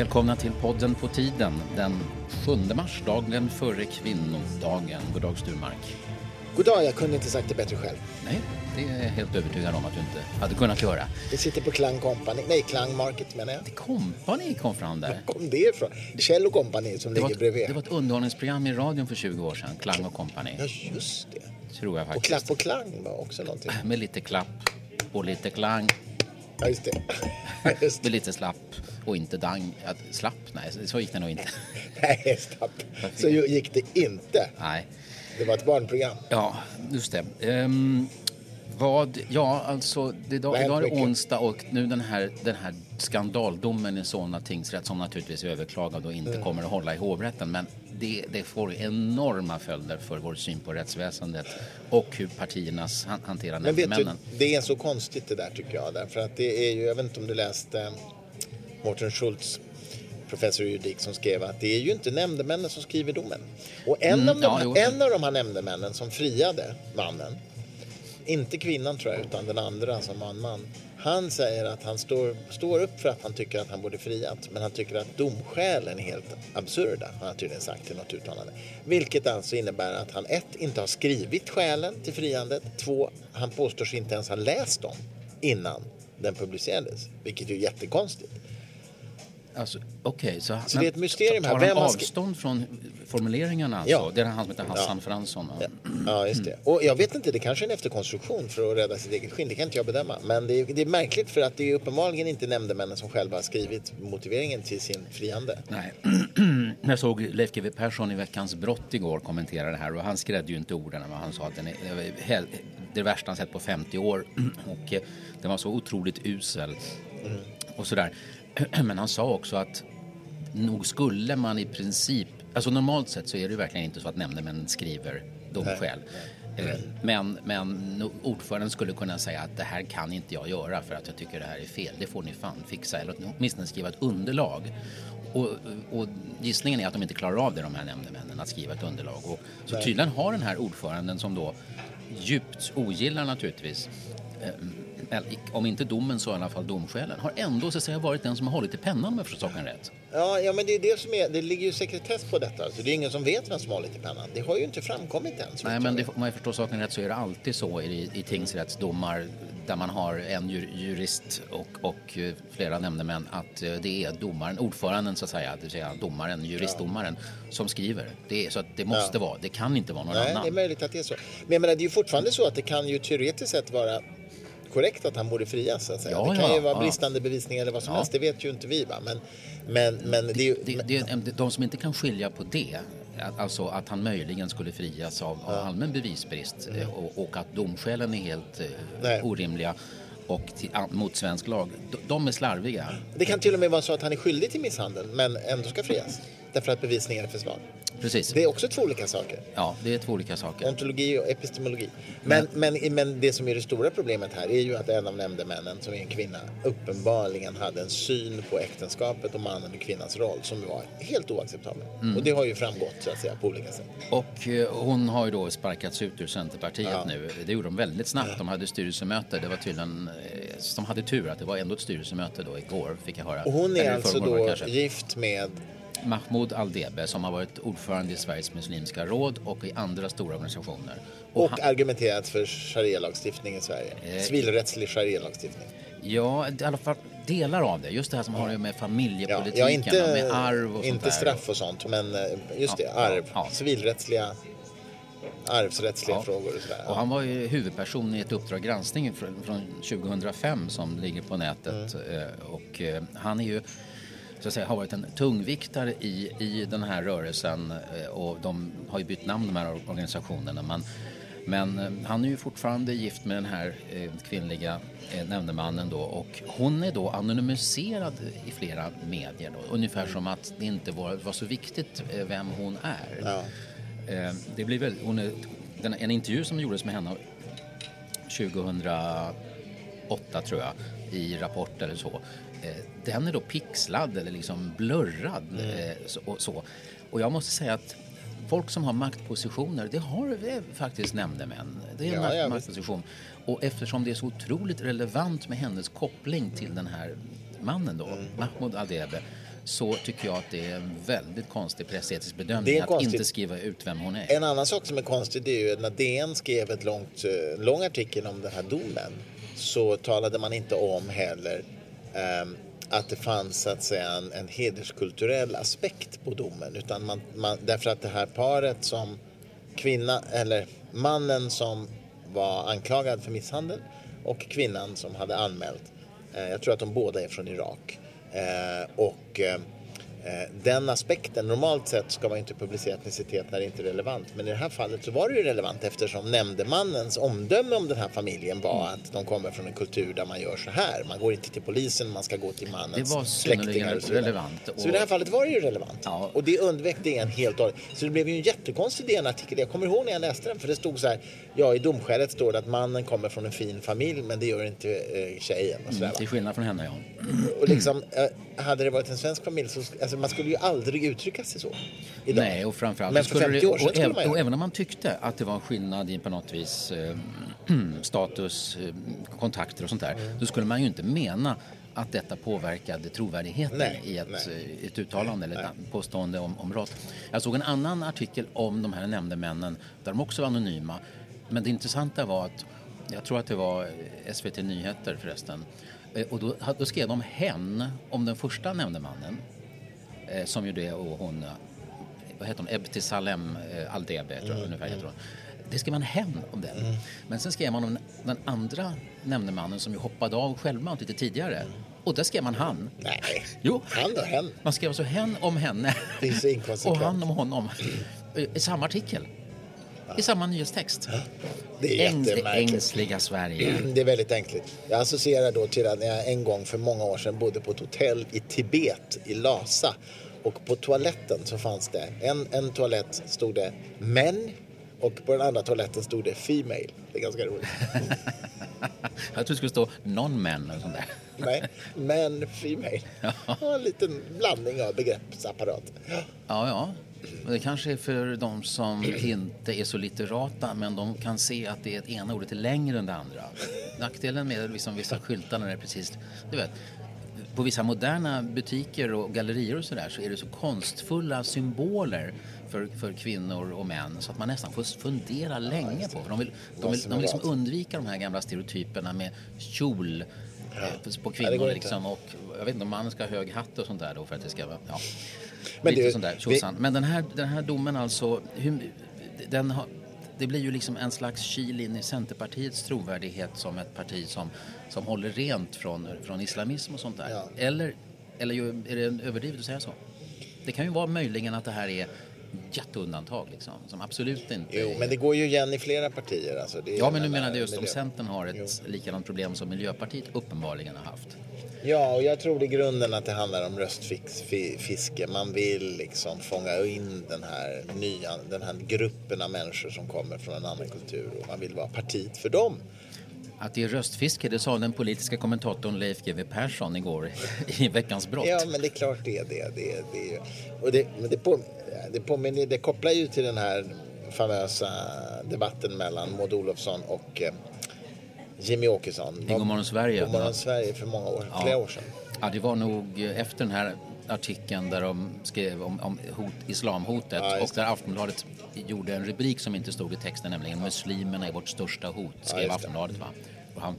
Välkomna till podden På tiden den 7 mars, dagen före kvinnodagen. God dag Sturmark. God dag, jag kunde inte sagt det bättre själv. Nej, det är jag helt övertygad om att du inte hade kunnat göra. Vi sitter på Klang Company, nej Klang Market menar jag. Company kom fram där. Var kom det ifrån? Kjell och Company som Det ligger ett, bredvid. det var ett underhållningsprogram i radion för 20 år sedan, Klang och Company. Ja, just det. Tror jag Och faktiskt. Klapp och Klang var också någonting. Med lite klapp och lite klang, Ja, just det. just det. lite slapp och inte dang. Ja, slapp? Nej, så gick det nog inte. Nej, stopp. Så gick det inte. Nej. Det var ett barnprogram. Ja, just det. Ehm, vad, ja, alltså, det, idag, idag är det onsdag och nu den här, den här skandaldomen i Solna tingsrätt som naturligtvis är överklagad och inte Mm. kommer att hålla i hovrätten. Men det, det får enorma följder för vår syn på rättsväsendet och hur partiernas han, hanterar nämndemännen. det är så konstigt det där tycker jag. Därför att det är ju, jag vet inte om du läste Mårten Schultz, professor i juridik, som skrev att det är ju inte nämndemännen som skriver domen. Och en, Mm, av, de, ja, jo. en av de här nämndemännen som friade mannen, inte kvinnan tror jag, utan den andra som var en man. Han säger att han står, står upp för att han tycker att han borde friat, men han tycker att domskälen är helt absurda, har han tydligen sagt i något uttalande. Vilket alltså innebär att han ett, inte har skrivit skälen till friandet, två, han påstår sig inte ens ha läst dem innan den publicerades, vilket är ju jättekonstigt. Alltså, Okej, så, Så det är ett mysterium här. Tar han avstånd från formuleringarna alltså? Ja. Det är han som heter Hassan Ja. Fransson. Ja, Ja, just det. Och jag vet inte, det kanske är en efterkonstruktion för att rädda sitt eget skinn. Det kan inte jag bedöma. Men det är, det är märkligt för att det är uppenbarligen inte nämndemännen som själva har skrivit motiveringen till sin friande. Nej. Jag såg Leif GW Persson i Veckans brott igår kommentera det här och han skrädde ju inte orden. men Han sa att den är det värsta han sett på 50 år och eh, den var så otroligt usel och sådär. Men han sa också att nog skulle man i princip, alltså normalt sett så är det ju verkligen inte så att nämndemän skriver domskäl. Eh, Men, men ordföranden skulle kunna säga att det här kan inte jag göra för att jag tycker det här är fel. Det får ni fan fixa eller åtminstone skriva ett underlag. Och, och gissningen är att de inte klarar av det de här nämndemännen att skriva ett underlag. Och, så tydligen har den här ordföranden som då djupt ogillar naturligtvis eh, om inte domen så i alla fall domskälen, har ändå så att säga varit den som har hållit i pennan om jag förstår saken rätt. Ja, ja, men det är det som är, det ligger ju sekretess på detta. Så det är ingen som vet vem som har lite pennan. Det har ju inte framkommit än. Nej, men det, om jag förstår saken rätt så är det alltid så i, i tingsrättsdomar där man har en jur, jurist och, och eh, flera nämndemän att eh, det är domaren, ordföranden så att säga, det vill säga domaren, juristdomaren som skriver. Det är så att det måste vara, det kan inte vara någon Nej, annan. det är möjligt att det är så. Men jag menar, det är ju fortfarande så att det kan ju teoretiskt sett vara korrekt att han borde frias. Så att säga. Ja, det kan ja, ju vara ja. bristande bevisning eller vad som helst. Det vet ju inte vi. Va? Men, men, men det är ju... Det, det, de som inte kan skilja på det, alltså att han möjligen skulle frias av, av allmän bevisbrist eh, och, och att domskälen är helt eh, Nej. orimliga och till, mot svensk lag, de, är slarviga. Det kan till och med vara så att han är skyldig till misshandel men ändå ska frias. Därför att bevisningen är för svag. Precis. Det är också två olika saker. Ja, det är två olika saker. Ontologi och epistemologi. Men, men, men det som är det stora problemet här är ju att en av nämndemännen, som är en kvinna, uppenbarligen hade en syn på äktenskapet och mannen och kvinnans roll som var helt oacceptabel. Mm. Och det har ju framgått så att säga på olika sätt. Och eh, hon har ju då sparkats ut ur Centerpartiet Ja. nu. Det gjorde de väldigt snabbt. De hade styrelsemöte. Det var tydligen, eh, de hade tur att det var ändå ett styrelsemöte då igår, fick jag höra. Och hon är alltså då gift med Mahmoud Aldebe som har varit ordförande i Sveriges muslimska råd och i andra stora organisationer. Och och han, argumenterat för sharia-lagstiftning i Sverige. Eh, Civilrättslig sharia-lagstiftning. ja, i alla fall delar av det. Just det här som har med Ja, familjepolitiken ja, och inte, med arv och inte straff och sånt, men eh, just Ja, det, arv. ja, ja. Civilrättsliga, arvsrättsliga Ja. frågor och sådär. Och han var ju huvudperson i ett Uppdrag granskning från, från 2005 som ligger på nätet. Mm. Eh, Och eh, han är ju, så att säga, har varit en tungviktare i, i den här rörelsen eh, och de har ju bytt namn de här organisationerna. Men, men eh, han är ju fortfarande gift med den här eh, kvinnliga nämndemannen då och hon är då anonymiserad i flera medier då. Ungefär som att det inte var, var så viktigt vem hon är. Ja. Det blir väl, hon är, en intervju som gjordes med henne 2008 tror jag i Rapport eller så. Eh, Den är då pixlad eller liksom blurrad eh, så, och så. Och jag måste säga att folk som har maktpositioner, det har det faktiskt nämndemän. Det är en Ja, makt- maktposition. Och eftersom det är så otroligt relevant med hennes koppling till den här mannen då, Mm. Mahmoud Aldebe, så tycker jag att det är en väldigt konstig pressetisk bedömning att konstigt. inte skriva ut vem hon är. En annan sak som är konstig är ju när DN skrev ett långt, eh, lång artikel om den här domen så talade man inte om heller Ehm, att det fanns att säga en, en hederskulturell aspekt på domen. Utan man, man, därför att det här paret som kvinna, eller mannen som var anklagad för misshandel och kvinnan som hade anmält. Eh, jag tror att de båda är från Irak. Eh, och Eh, den aspekten, normalt sett ska man inte publicera etnicitet när det inte är relevant. Men i det här fallet så var det ju relevant eftersom nämndemannens omdöme om den här familjen var att de kommer från en kultur där man gör så här. Man går inte till polisen, man ska gå till mannens Det var släktingar och så relevant. Så i det här Och- fallet var det ju relevant. Ja. Och det undvek DN helt och hållet. Så det blev ju en jättekonstig DN-artikel. Jag kommer ihåg när jag läste den för det stod så här. Ja, i domskälet står det att mannen kommer från en fin familj men det gör inte eh, tjejen. Och, så där, va? Till skillnad från henne, ja. och liksom, eh, hade det varit en svensk familj så alltså, man skulle ju aldrig uttrycka sig så. Idag. Nej, och framförallt Men för skulle 50 år sedan och, skulle man göra och även om man tyckte att det var en skillnad i på något vis eh, status, eh, kontakter och sånt där, Mm. då skulle man ju inte mena att detta påverkade trovärdigheten Nej, i ett, nej. eh, ett uttalande eller ett påstående om, om brott. Jag såg en annan artikel om de här nämndemännen där de också var anonyma. Men det intressanta var att, jag tror att det var SVT Nyheter förresten, eh, och då, då skrev de hen om den första nämndemannen eh, som ju det och hon, eh, vad heter hon, Ebtissalem eh, Aldebe tror jag ungefär heter hon. Det skrev man hem om den. Men sen skrev man om den andra nämndemannen som ju hoppade av självmant lite tidigare. Och där skrev man han. Nej, Jo. han och hen. Man skrev alltså hen om henne Det är så inkonsekvent. och han om honom i samma artikel. I samma nyhetstext. Det är jättemärkligt. ängsliga Sverige. Det är väldigt änkligt. Jag associerar då till att när jag en gång för många år sedan bodde på ett hotell i Tibet i Lhasa. Och på toaletten så fanns det, en, en toalett stod det män och på den andra toaletten stod det female. Det är ganska roligt. Jag tror det skulle stå non-men och sånt där. Nej, men female. Ja. En liten blandning av begreppsapparat. Ja, ja. Och det kanske är för de som inte är så litterata men de kan se att det är ett ena ordet är längre än det andra. Nackdelen med liksom vissa skyltar när det är precis, du vet, på vissa moderna butiker och gallerier och sådär så är det så konstfulla symboler för, för kvinnor och män så att man nästan får fundera länge på. För de vill, de vill, de vill liksom undvika de här gamla stereotyperna med kjol eh, på kvinnor liksom och jag vet inte om mannen ska ha hög hatt och sånt där då för att det ska vara, ja. Men Lite du, sånt där vi-. Men den här, den här domen alltså, hur, den har, det blir ju liksom en slags kil in i Centerpartiets trovärdighet som ett parti som, som håller rent från, från islamism och sånt där. Ja. Eller, eller är det överdrivet att säga så? Det kan ju vara möjligen att det här är jätteundantag liksom, som absolut inte... Jo, men det går ju igen i flera partier. Alltså, det Ja, men nu menar jag just om miljö- Centern har ett likadant problem som Miljöpartiet uppenbarligen har haft. Ja, och jag tror i grunden att det handlar om röstfiske. Man vill liksom fånga in den här nya, den här gruppen av människor som kommer från en annan kultur och man vill vara partiet för dem. Att det är röstfiske, det sa den politiska kommentatorn Leif GW Persson igår i Veckans brott. Ja, men det är klart det är det. det, är- det är, och det, men det, på, det, påminner, det kopplar ju till den här famösa debatten mellan Maud Olofsson och eh, Jimmy Åkesson. I Godmorgon Sverige. Godmorgon Sverige för många år, flera år sedan. Ja, det var nog efter den här artikeln där de skrev om, om hot, islamhotet Ja, och där Aftonbladet gjorde en rubrik som inte stod i texten, nämligen Muslimerna är vårt största hot, skrev det. Aftonbladet. Va? Och han,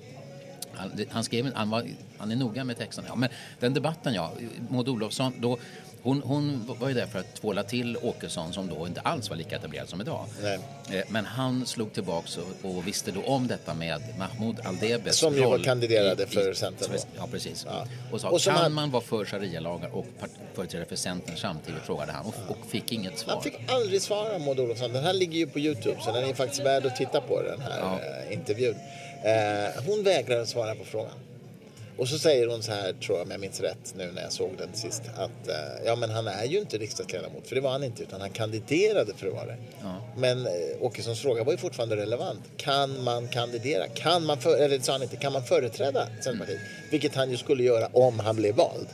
han, han, skrev, han, var, han är noga med texten. Ja, men den debatten, ja. Maud Olofsson, då, hon, hon var ju där för att tvåla till Åkesson som då inte alls var lika etablerad som idag. Nej. Eh, Men han slog tillbaks och, och visste då om detta med Mahmoud Aldebes Som ju var kandiderade för Centern då. Ja, precis. Ja. Och sa, Och kan han- man vara för sharia-lagar och företrädare för Centern samtidigt? Frågade han och, och fick inget svar. Han fick aldrig svara Maud Olofsson. Den här ligger ju på Youtube så den är faktiskt värd att titta på den här Ja. eh, intervjun. Eh, hon vägrar att svara på frågan. Och så säger hon så här, tror jag om jag minns rätt nu när jag såg den sist, att eh, ja men han är ju inte riksdagsledamot, för det var han inte, utan han kandiderade för att vara det. Men eh, Åkessons fråga var ju fortfarande relevant. Kan man kandidera? Kan man, för, eller sa han inte, kan man företräda Centerpartiet? Vilket han ju skulle göra om han blev vald.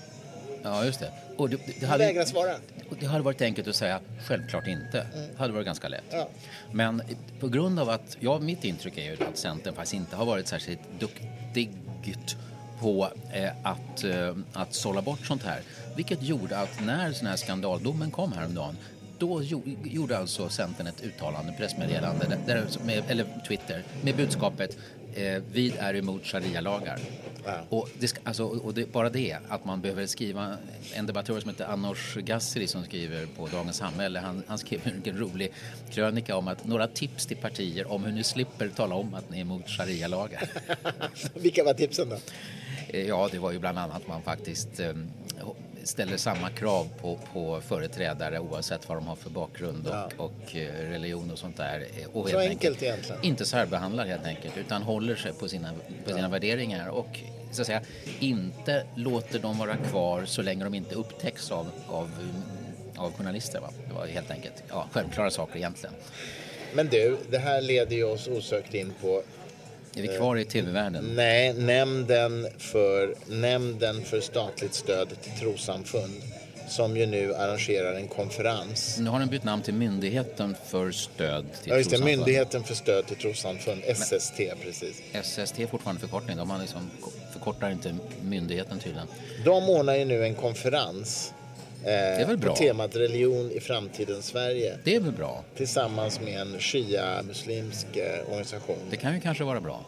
Ja, just det. Och det, det, hade, vägrar svara. det hade varit enkelt att säga självklart inte. Det hade varit ganska lätt. Ja. Men på grund av att, ja, mitt intryck är ju att Centern faktiskt inte har varit särskilt duktigt på eh, att, eh, att sålla bort sånt här. Vilket gjorde att när sån här skandaldomen kom häromdagen då gjorde alltså Centern ett uttalande, pressmeddelande, där, med, eller Twitter, med budskapet eh, vi är emot sharia-lagar. Ja. Och, det, alltså, och det, bara det, att man behöver skriva, en debattör som heter Anors Gassiri som skriver på Dagens Samhälle, han, han skrev en rolig krönika om att några tips till partier om hur ni slipper tala om att ni är emot sharia-lagar. Vilka var tipsen då? Ja, det var ju bland annat man faktiskt eh, ställer samma krav på, på företrädare oavsett vad de har för bakgrund och, ja. och eh, religion och sånt där. Och så enkelt egentligen. Inte särbehandlar helt enkelt utan håller sig på sina, på sina ja. värderingar och så att säga inte låter dem vara kvar så länge de inte upptäcks av, av, av journalister. Va? Det var helt enkelt ja, självklara saker egentligen. Men du, det här leder ju oss osökt in på är vi kvar i tv-världen? Nej, nämnden för, nämnden för statligt stöd till trossamfund som ju nu arrangerar en konferens. Nu har den bytt namn till Myndigheten för stöd till Ja, just det. Myndigheten för stöd till trossamfund, SST, Men, precis. SST är fortfarande förkortning. De har liksom, förkortar inte myndigheten tydligen. De ordnar ju nu en konferens det är väl bra. på temat religion i framtidens Sverige. Det är väl bra. Tillsammans med en shia-muslimsk eh, organisation. Det kan ju kanske vara bra.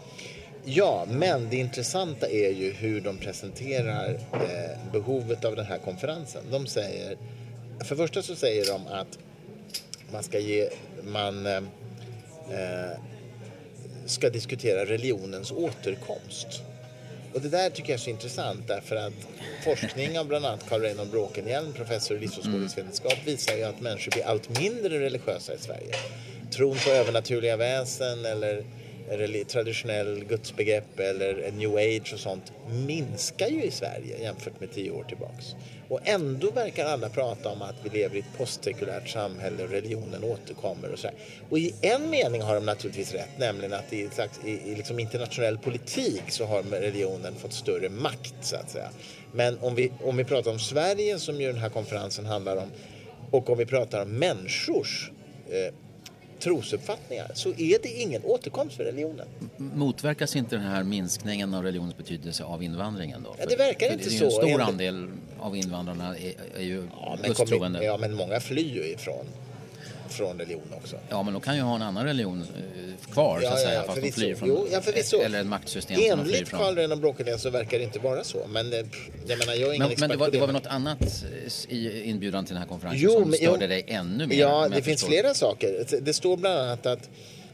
Ja, men det intressanta är ju hur de presenterar eh, behovet av den här konferensen. De säger, för det första så säger de att man ska ge, man eh, eh ska diskutera religionens återkomst. Och det där tycker jag är så intressant därför att forskning av bland annat Carl Reinhold Bråkenhielm, professor i livsåskådningsvetenskap, visar ju att människor blir allt mindre religiösa i Sverige. Tron på övernaturliga väsen eller traditionell gudsbegrepp eller new age och sånt minskar ju i Sverige jämfört med tio år tillbaks. Och ändå verkar alla prata om att vi lever i ett postsekulärt samhälle och religionen återkommer och så. Och i en mening har de naturligtvis rätt, nämligen att i, slags, i, i liksom internationell politik så har religionen fått större makt så att säga. Men om vi, om vi pratar om Sverige som ju den här konferensen handlar om och om vi pratar om människors eh, trosuppfattningar så är det ingen återkomst för religionen. Motverkas inte den här minskningen av religionens betydelse av invandringen då? Ja, det verkar inte så. En stor andel av invandrarna är, är ju ja, gudstroende. Ja, men många flyr ju ifrån från religion också. Ja, men de kan ju ha en annan religion eh, kvar ja, så att säga, ja, fast de flyr från, jo, ja, eller ett maktsystem Enligt som de flyr från. Enligt Karl Bråkenhielm så verkar det inte vara så. Men eh, jag menar, jag är ingen men, men det var, det var väl något annat i inbjudan till den här konferensen jo, som störde jo, dig ännu mer? Ja, det finns flera saker. Det står bland annat att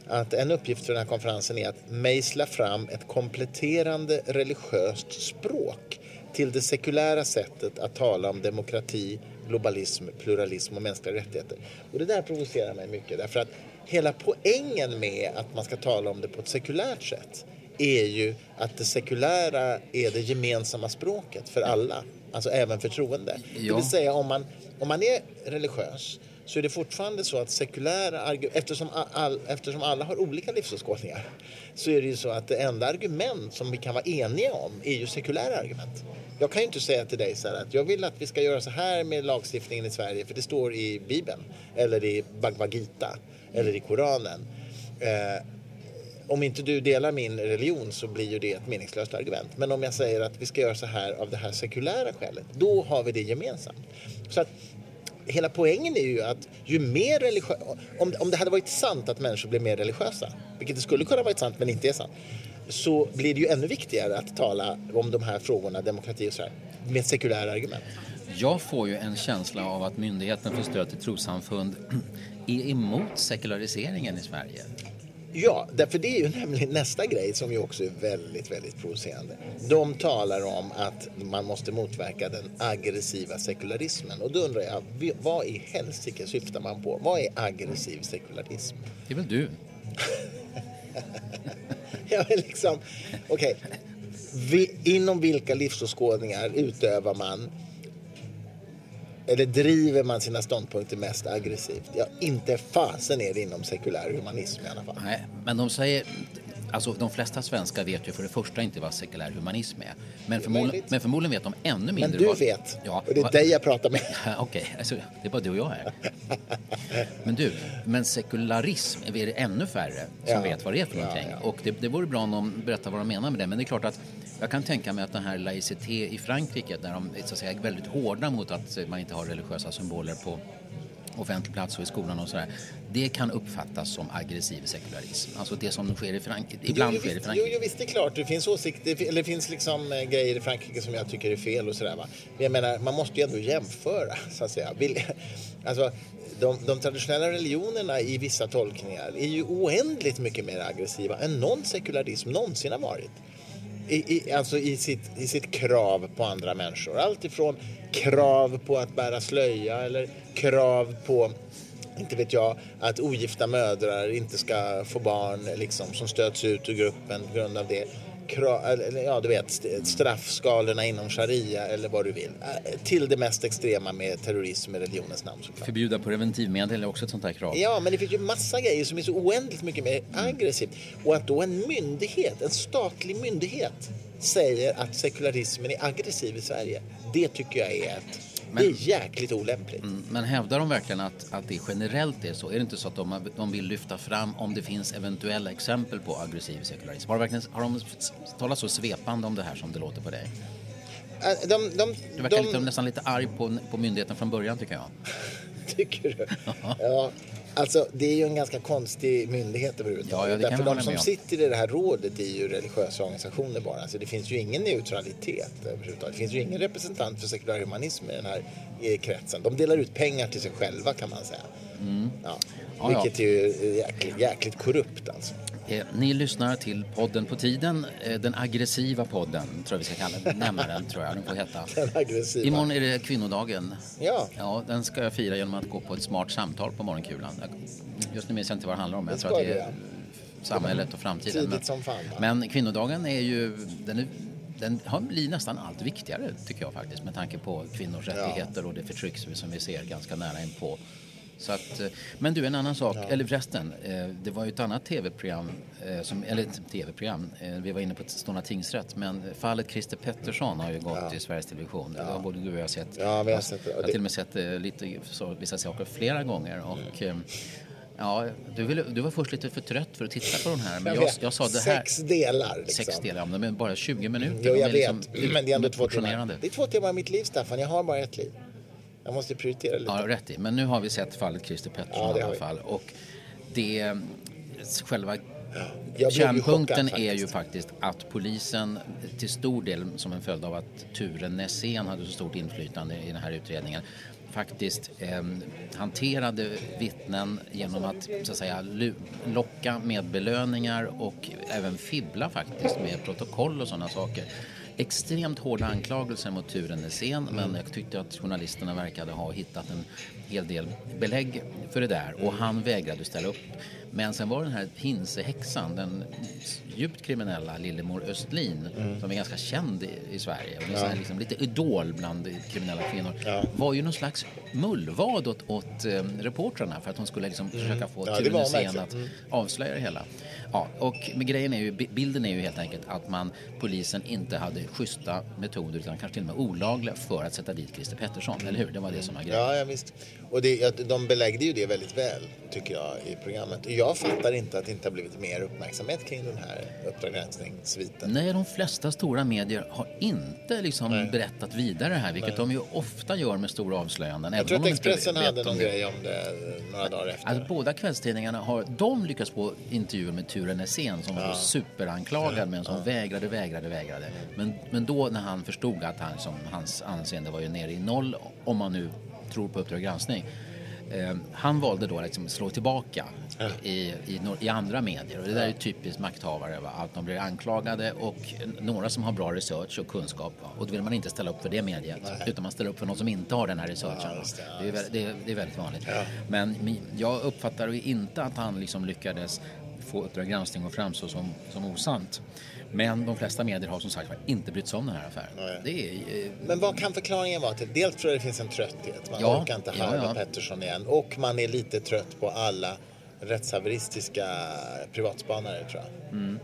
att en uppgift för den här konferensen är att mejsla fram ett kompletterande religiöst språk till det sekulära sättet att tala om demokrati, globalism, pluralism och mänskliga rättigheter. Och det där provocerar mig mycket därför att hela poängen med att man ska tala om det på ett sekulärt sätt är ju att det sekulära är det gemensamma språket för alla, alltså även för troende. Ja. Det vill säga om man, om man är religiös så är det fortfarande så att sekulära argument, eftersom, all, eftersom alla har olika livsåskådningar så är det ju så att det enda argument som vi kan vara eniga om är ju sekulära argument. Jag kan ju inte säga till dig så här att jag vill att vi ska göra så här med lagstiftningen i Sverige för det står i Bibeln eller i Bhagavad Gita eller i Koranen. Eh, om inte du delar min religion så blir ju det ett meningslöst argument. Men om jag säger att vi ska göra så här av det här sekulära skälet, då har vi det gemensamt. Så att hela poängen är ju att ju mer religiösa, om, om det hade varit sant att människor blev mer religiösa, vilket det skulle kunna varit sant men inte är sant, så blir det ju ännu viktigare att tala om de här frågorna, demokrati och sådär, med sekulära argument. Jag får ju en känsla av att Myndigheten för stöd till trossamfund är emot sekulariseringen i Sverige. Ja, därför det är ju nämligen nästa grej som ju också är väldigt, väldigt provocerande. De talar om att man måste motverka den aggressiva sekularismen. Och då undrar jag, vad i helsike syftar man på? Vad är aggressiv sekularism? Det är väl du? ja, men liksom, okej. Okay. Inom vilka livsåskådningar utövar man eller driver man sina ståndpunkter mest aggressivt? Ja, inte fasen är det inom sekulär humanism i alla fall. Nej, men de säger Alltså, de flesta svenskar vet ju för det första inte vad sekulär humanism är. Men, förmodligen, men förmodligen vet de ännu mindre. Men du vad, vet. Ja, och det är dig jag pratar med. Okej, okay, alltså, det är bara du och jag här. men du, men sekularism är det ännu färre som ja. vet vad det är för någonting. Ja, ja. Och det, det vore bra om de berättar vad de menar med det. Men det är klart att Jag kan tänka mig att den här laicité i Frankrike där de så att säga, är väldigt hårda mot att man inte har religiösa symboler på offentlig plats och i skolan och sådär. Det kan uppfattas som aggressiv sekularism. Alltså det som sker i Frankrike, ibland jo, sker i Frankrike. Jo, jo, visst, det är klart. Det finns åsikter, eller det finns liksom eh, grejer i Frankrike som jag tycker är fel och sådär. Men jag menar, man måste ju ändå jämföra, så att säga. Alltså, de, de traditionella religionerna i vissa tolkningar är ju oändligt mycket mer aggressiva än någon sekularism någonsin har varit. I, i, alltså i sitt, i sitt krav på andra människor. Allt ifrån krav på att bära slöja eller krav på inte vet jag, att ogifta mödrar inte ska få barn liksom, som stöts ut ur gruppen på grund av det. Ja, du vet, st- straffskalorna inom sharia eller vad du vill. Eh, Till det mest extrema med terrorism i religionens namn såklart. Förbjuda preventivmedel är också ett sånt här krav. Ja, men det finns ju massa grejer som är så oändligt mycket mer aggressivt. Och att då en myndighet, en statlig myndighet, säger att sekularismen är aggressiv i Sverige, det tycker jag är ett... Men- det är jäkligt olämpligt. Mm, Men hävdar de verkligen att, att det generellt är så? Är det inte så att de, de vill lyfta fram om det finns eventuella exempel på aggressiv sekularism? Har, de verkligen, har de talat så svepande om det här som det låter på dig? Äh, De, de, Du verkar de, lite, nästan lite arg på, på myndigheten från början tycker jag. Tycker du? Ja. Alltså, det är ju en ganska konstig myndighet överhuvudtaget. Ja, ja, Därför de som med sitter i det här rådet är ju religiösa organisationer bara. Alltså, det finns ju ingen neutralitet överhuvudtaget. Det finns ju ingen representant för sekulärhumanism i den här eh, kretsen. De delar ut pengar till sig själva kan man säga. Mm. Ja. Vilket är ju jäkligt, jäkligt korrupt alltså. Eh, ni lyssnar till podden på tiden, eh, den aggressiva podden tror jag vi ska kalla den, nämna den tror jag den får heta. Den aggressiva. Imorgon är det kvinnodagen. Ja. Ja, den ska jag fira genom att gå på ett smart samtal på morgonkulan. Just nu minns jag inte vad det handlar om. Jag tror att det är ja. samhället och framtiden. Tidigt Men- som fan? Men kvinnodagen är ju, den, är, den har blir nästan allt viktigare tycker jag faktiskt med tanke på kvinnors rättigheter och det förtryck som vi ser ganska nära inpå. Så att, eh, men du, en annan sak, eller förresten, eh, det var ju ett annat tv-program, eh, som, eller tv-program, vi var inne på Ståna tingsrätt, men fallet Christer Pettersson har ju gått i Sveriges Television. Det har både du och jag sett. Ja, vi har sett det. Jag har till och med sett lite, så, vissa saker flera gånger. Och, eh, ja, du, ville, du var först lite för trött för att titta på den här, men jag, vet. jag sa det här... Sex delar liksom. Sex delar, men de bara 20 minuter. Jo, De jag vet. liksom men det är ändå två timmar. Det är två timmar av mitt liv, Staffan. Jag har bara ett liv. Jag måste prioritera lite. Ja, rätt i. Men nu har vi sett fallet Christer Pettersson Ja, i alla fall. Och det, själva ju kärnpunkten är ju faktiskt. att polisen till stor del som en följd av att Ture Nässén hade så stort inflytande i den här utredningen faktiskt eh, hanterade vittnen genom att, så att säga, locka med belöningar och även fibbla faktiskt med protokoll och sådana saker. Extremt hårda anklagelser mot Ture Nässén men jag tyckte att journalisterna verkade ha hittat en hel del belägg för det där. Och han vägrade ställa upp. Men sen var den här hinsehäxan, den djupt kriminella Lillemor Östlin som är ganska känd i, i Sverige och här liksom lite idol bland kriminella kvinnor var ju någon slags mullvad åt, åt eh, reportrarna för att hon skulle liksom försöka få Ja, det Ture var hon Nässén att avslöja det hela. Ja, och med grejen är ju, bilden är ju helt enkelt att man, polisen inte hade schyssta metoder utan kanske till och med olagliga för att sätta dit Christer Pettersson, eller hur? Det var det som var grejen. Ja, ja visst. Och det, ja, de beläggde ju det väldigt väl, tycker jag, i programmet. Och jag fattar inte att det inte har blivit mer uppmärksamhet kring den här Uppdrag granskning-sviten. Nej, de flesta stora medier har inte liksom berättat vidare det här, vilket de ju ofta gör med stora avslöjanden. Jag tror om att Expressen hade om någon det. grej om det några dagar efter. Alltså, båda kvällstidningarna har de lyckats få intervjuer med Ture Nässén som var superanklagad men som vägrade, vägrade, vägrade. Men, men då när han förstod att han, som, hans anseende var ju nere i noll, om man nu tror på Uppdrag granskning. Eh, han valde då att liksom slå tillbaka i, i, i andra medier och det där är typiskt makthavare. Va? Att de blir anklagade och några som har bra research och kunskap va? och då vill man inte ställa upp för det mediet utan man ställer upp för någon som inte har den här researchen. ja, det, är, det, är, det är väldigt vanligt. Men mi- jag uppfattar inte att han liksom lyckades få Uppdrag granskning att framstå som, som osant. Men de flesta medier har som sagt inte brytt sig om den här affären. Det är, eh, Men vad kan förklaringen vara till? Dels tror jag det finns en trötthet. Man Ja, orkar inte ja, harva ja. Pettersson igen. Och man är lite trött på alla rättshaveristiska privatspanare, tror jag.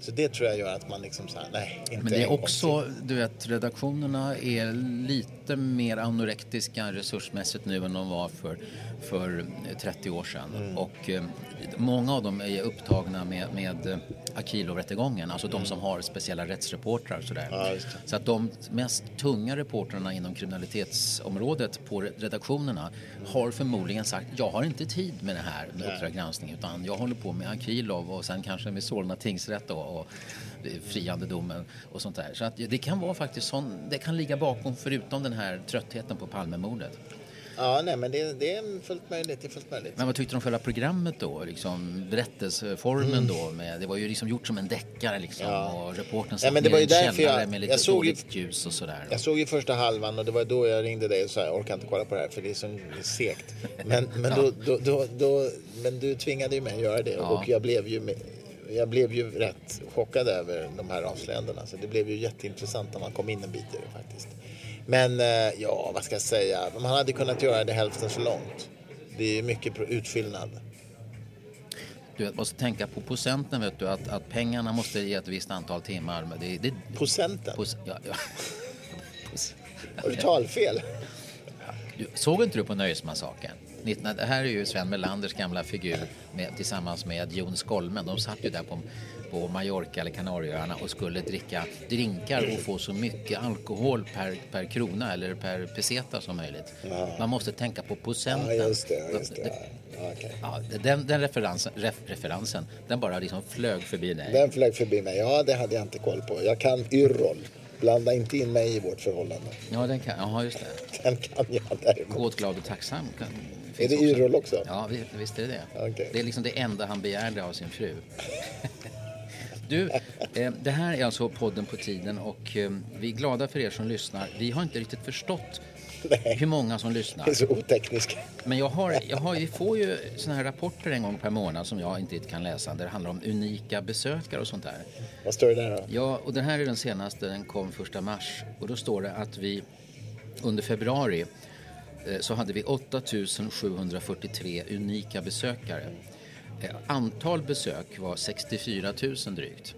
Så det tror jag gör att man liksom så här, nej, inte Mm. Men det är också, du vet, redaktionerna är lite lite mer anorektiska resursmässigt nu än de var för, för 30 år sedan. Mm. Och eh, många av dem är upptagna med, med eh, Akilov-rättegången, alltså de som har speciella rättsreportrar sådär. Mm. Ja. Så att de mest tunga reportrarna inom kriminalitetsområdet på redaktionerna har förmodligen sagt jag har inte tid med det här med Uppdrag granskning utan jag håller på med Akilov och sen kanske med Solna tingsrätt då, och friandedomen och sånt där. Så att det kan vara faktiskt sån, det kan ligga bakom förutom den här tröttheten på Palmemordet. Ja, nej, men det, det är fullt möjligt. Det är fullt möjligt. Men vad tyckte du om själva programmet då? Liksom berättelseformen då? Med, det var ju liksom gjort som en deckare liksom. Mm. Ja. Och reportern satt men det var ju därför jag- med lite jag såg ju- ljus och sådär. Jag såg ju första halvan och det var då jag ringde dig och sa jag orkar inte kolla på det här för det är så segt. Men, men, då, då, då, då, men du tvingade ju mig att göra det Ja. och jag blev ju med, jag blev ju rätt chockad över de här avslöjandena. Så det blev ju jätteintressant när man kom in en bit i det faktiskt. Men eh, ja, vad ska jag säga? Man hade kunnat göra det hälften så långt. Det är ju mycket utfyllnad. Du måste tänka på procenten vet du. Att, att pengarna måste ge ett visst antal timmar. Men det, det, Procenten? pos, ja, ja. Har du talfel? Såg inte du på Nöjesmassakern? 19 Det här är ju Sven Melanders gamla figur med, tillsammans med Jon Skolmen. De satt ju där på, på Mallorca eller Kanarieöarna och skulle dricka drinkar och få så mycket alkohol per, per krona eller per peseta som möjligt. Man måste tänka på procenten. Ja, just det. Ja, just det. Ja, okej. Ja, den, den referensen, ref, referensen, den bara liksom flög förbi dig. Den flög förbi mig. Ja, det hade jag inte koll på. Jag kan Yrrol. Blanda inte in mig i vårt förhållande. Ja, den kan, ja, just det. Den kan jag däremot. Kåt, glad och tacksam. Är det också. Yrrol också? Ja, vi- visst är det det. Okej. Det är liksom det enda han begärde av sin fru. Du, eh, det här är alltså podden på tiden och eh, vi är glada för er som lyssnar. Vi har inte riktigt förstått Nej. hur många som Det lyssnar. är så otekniska. Men jag har, jag har, vi får ju såna här rapporter en gång per månad som jag inte kan läsa där det handlar om unika besökare och sånt där. Vad står det där då? Ja, och den här är den senaste, den kom första mars. Och då står det att vi under februari så hade vi 8743 unika besökare. Eh, Antal besök var 64 000 drygt.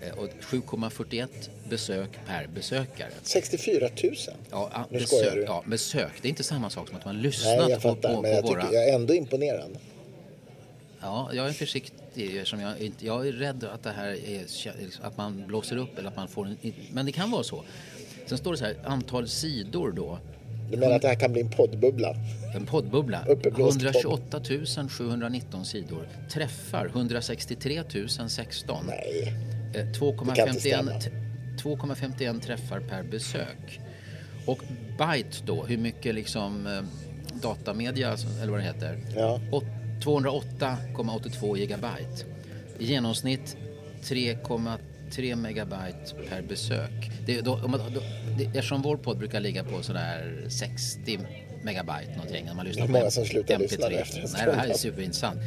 Eh, Och 7,41 besök per besökare. 64 000? Ja, Nu besök, du. ja, besök. Det är inte samma sak som att man lyssnat Nej, jag på, fattar. på, Men jag, på våra... jag är ändå imponerad. Ja, jag är försiktig eftersom jag, inte, jag är rädd att det här är att man blåser upp eller att man får en, Men det kan vara så. Sen står det så här, antal sidor då. Du menar att det här kan bli en poddbubbla? En poddbubbla. Uppblåst podd. 128 719 sidor. Träffar 163 016. Nej. Eh, Det kan inte stämma. 2,51 t- 2,51 träffar per besök. Och byte då, hur mycket liksom eh, datamedia, alltså, eller vad det heter. Ja. Åt- 208,82 gigabyte. I genomsnitt 3,3 megabyte per besök. Det, då, om man, då, det, eftersom vår podd brukar ligga på sådär 60 megabyte någonting när man lyssnar Det på många som slutar MP3. lyssna efter en Nej, det här är superintressant.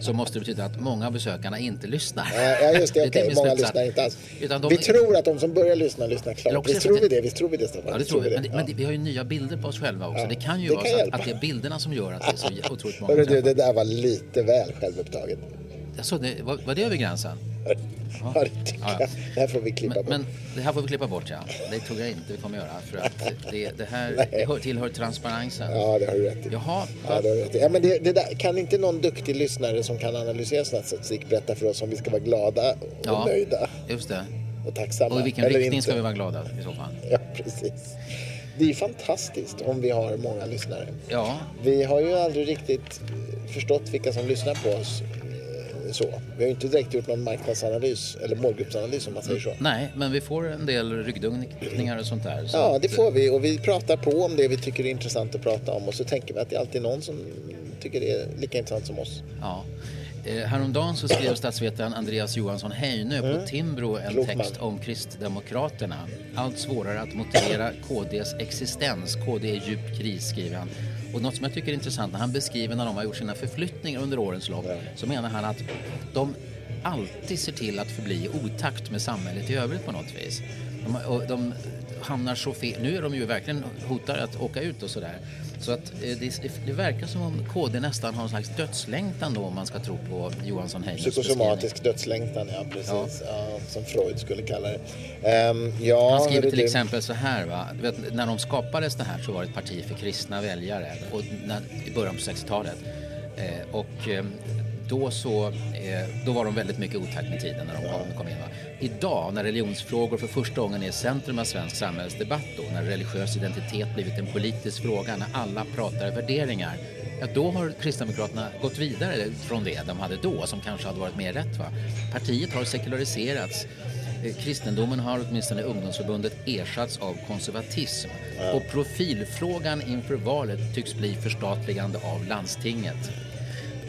Så måste det betyda att många av besökarna inte lyssnar. Ja, just det. Okej, min många lyssnar inte alls. Utan de, Vi tror att de som börjar lyssna lyssnar klart. Visst tror vi det- det? Visst tror vi det, Stefan? Ja, det tror vi. Men, det, men det, vi har ju nya bilder på oss själva också. Ja, Det kan ju det vara kan så att, att det är bilderna som gör att det är så otroligt många Hörru du, det där var lite väl självupptaget. Alltså, det, var, var det över gränsen? Ja, det tycker Ja. Det här får vi klippa Men, bort. men det här får vi klippa bort, ja. Det tror jag inte vi kommer göra. För att det, det här det hör, tillhör transparensen. Ja, det har du rätt i. Jaha, Ja, det har du rätt i. Ja, men det, det där, kan inte någon duktig lyssnare som kan analysera sån här statistik berätta för oss om vi ska vara glada och Ja. nöjda just det. och tacksamma? Och i vilken eller riktning inte? ska vi vara glada i så fall? Ja, precis. Det är fantastiskt om vi har många lyssnare. Ja, Vi har ju aldrig riktigt förstått vilka som lyssnar på oss. Så. Vi har ju inte direkt gjort någon marknadsanalys eller målgruppsanalys om man säger så. nej, men vi får en del ryggdunkningar och sånt där. Så Ja, det får vi och vi pratar på om det vi tycker är intressant att prata om och så tänker vi att det är alltid någon som tycker det är lika intressant som oss. Ja. Eh, häromdagen så skrev statsvetaren Andreas Johansson Heinö på Timbro en text om Kristdemokraterna. Allt svårare att motivera KDs existens. KD är djup kris, skriver han. Och något som jag tycker är intressant när han beskriver när de har gjort sina förflyttningar under årens lopp så menar han att de alltid ser till att förbli i otakt med samhället i övrigt på något vis. De, de hamnar så fel. Nu är de ju verkligen hotade att åka ut och sådär. Så att eh, det, det verkar som om KD nästan har en slags dödslängtan då om man ska tro på Johansson Heimers Psykosomatisk dödslängtan, ja precis. Ja. Ja, som Freud skulle kalla det. Um, ja, Han skriver till exempel så här, va? Vet, när de skapades det här så var det ett parti för kristna väljare och när, i början på 60-talet. Eh, och eh, då, så, eh, då var de väldigt mycket otakt med tiden när de kom, kom in. Va? Idag när religionsfrågor för första gången är i centrum av svensk samhällsdebatt då, när religiös identitet blivit en politisk fråga, när alla pratar värderingar Ja, då har Kristdemokraterna gått vidare från det de hade då, som kanske hade varit mer rätt. Va? Partiet har sekulariserats. Kristendomen har åtminstone ungdomsförbundet ersatts av konservatism. Och profilfrågan inför valet tycks bli förstatligande av landstinget.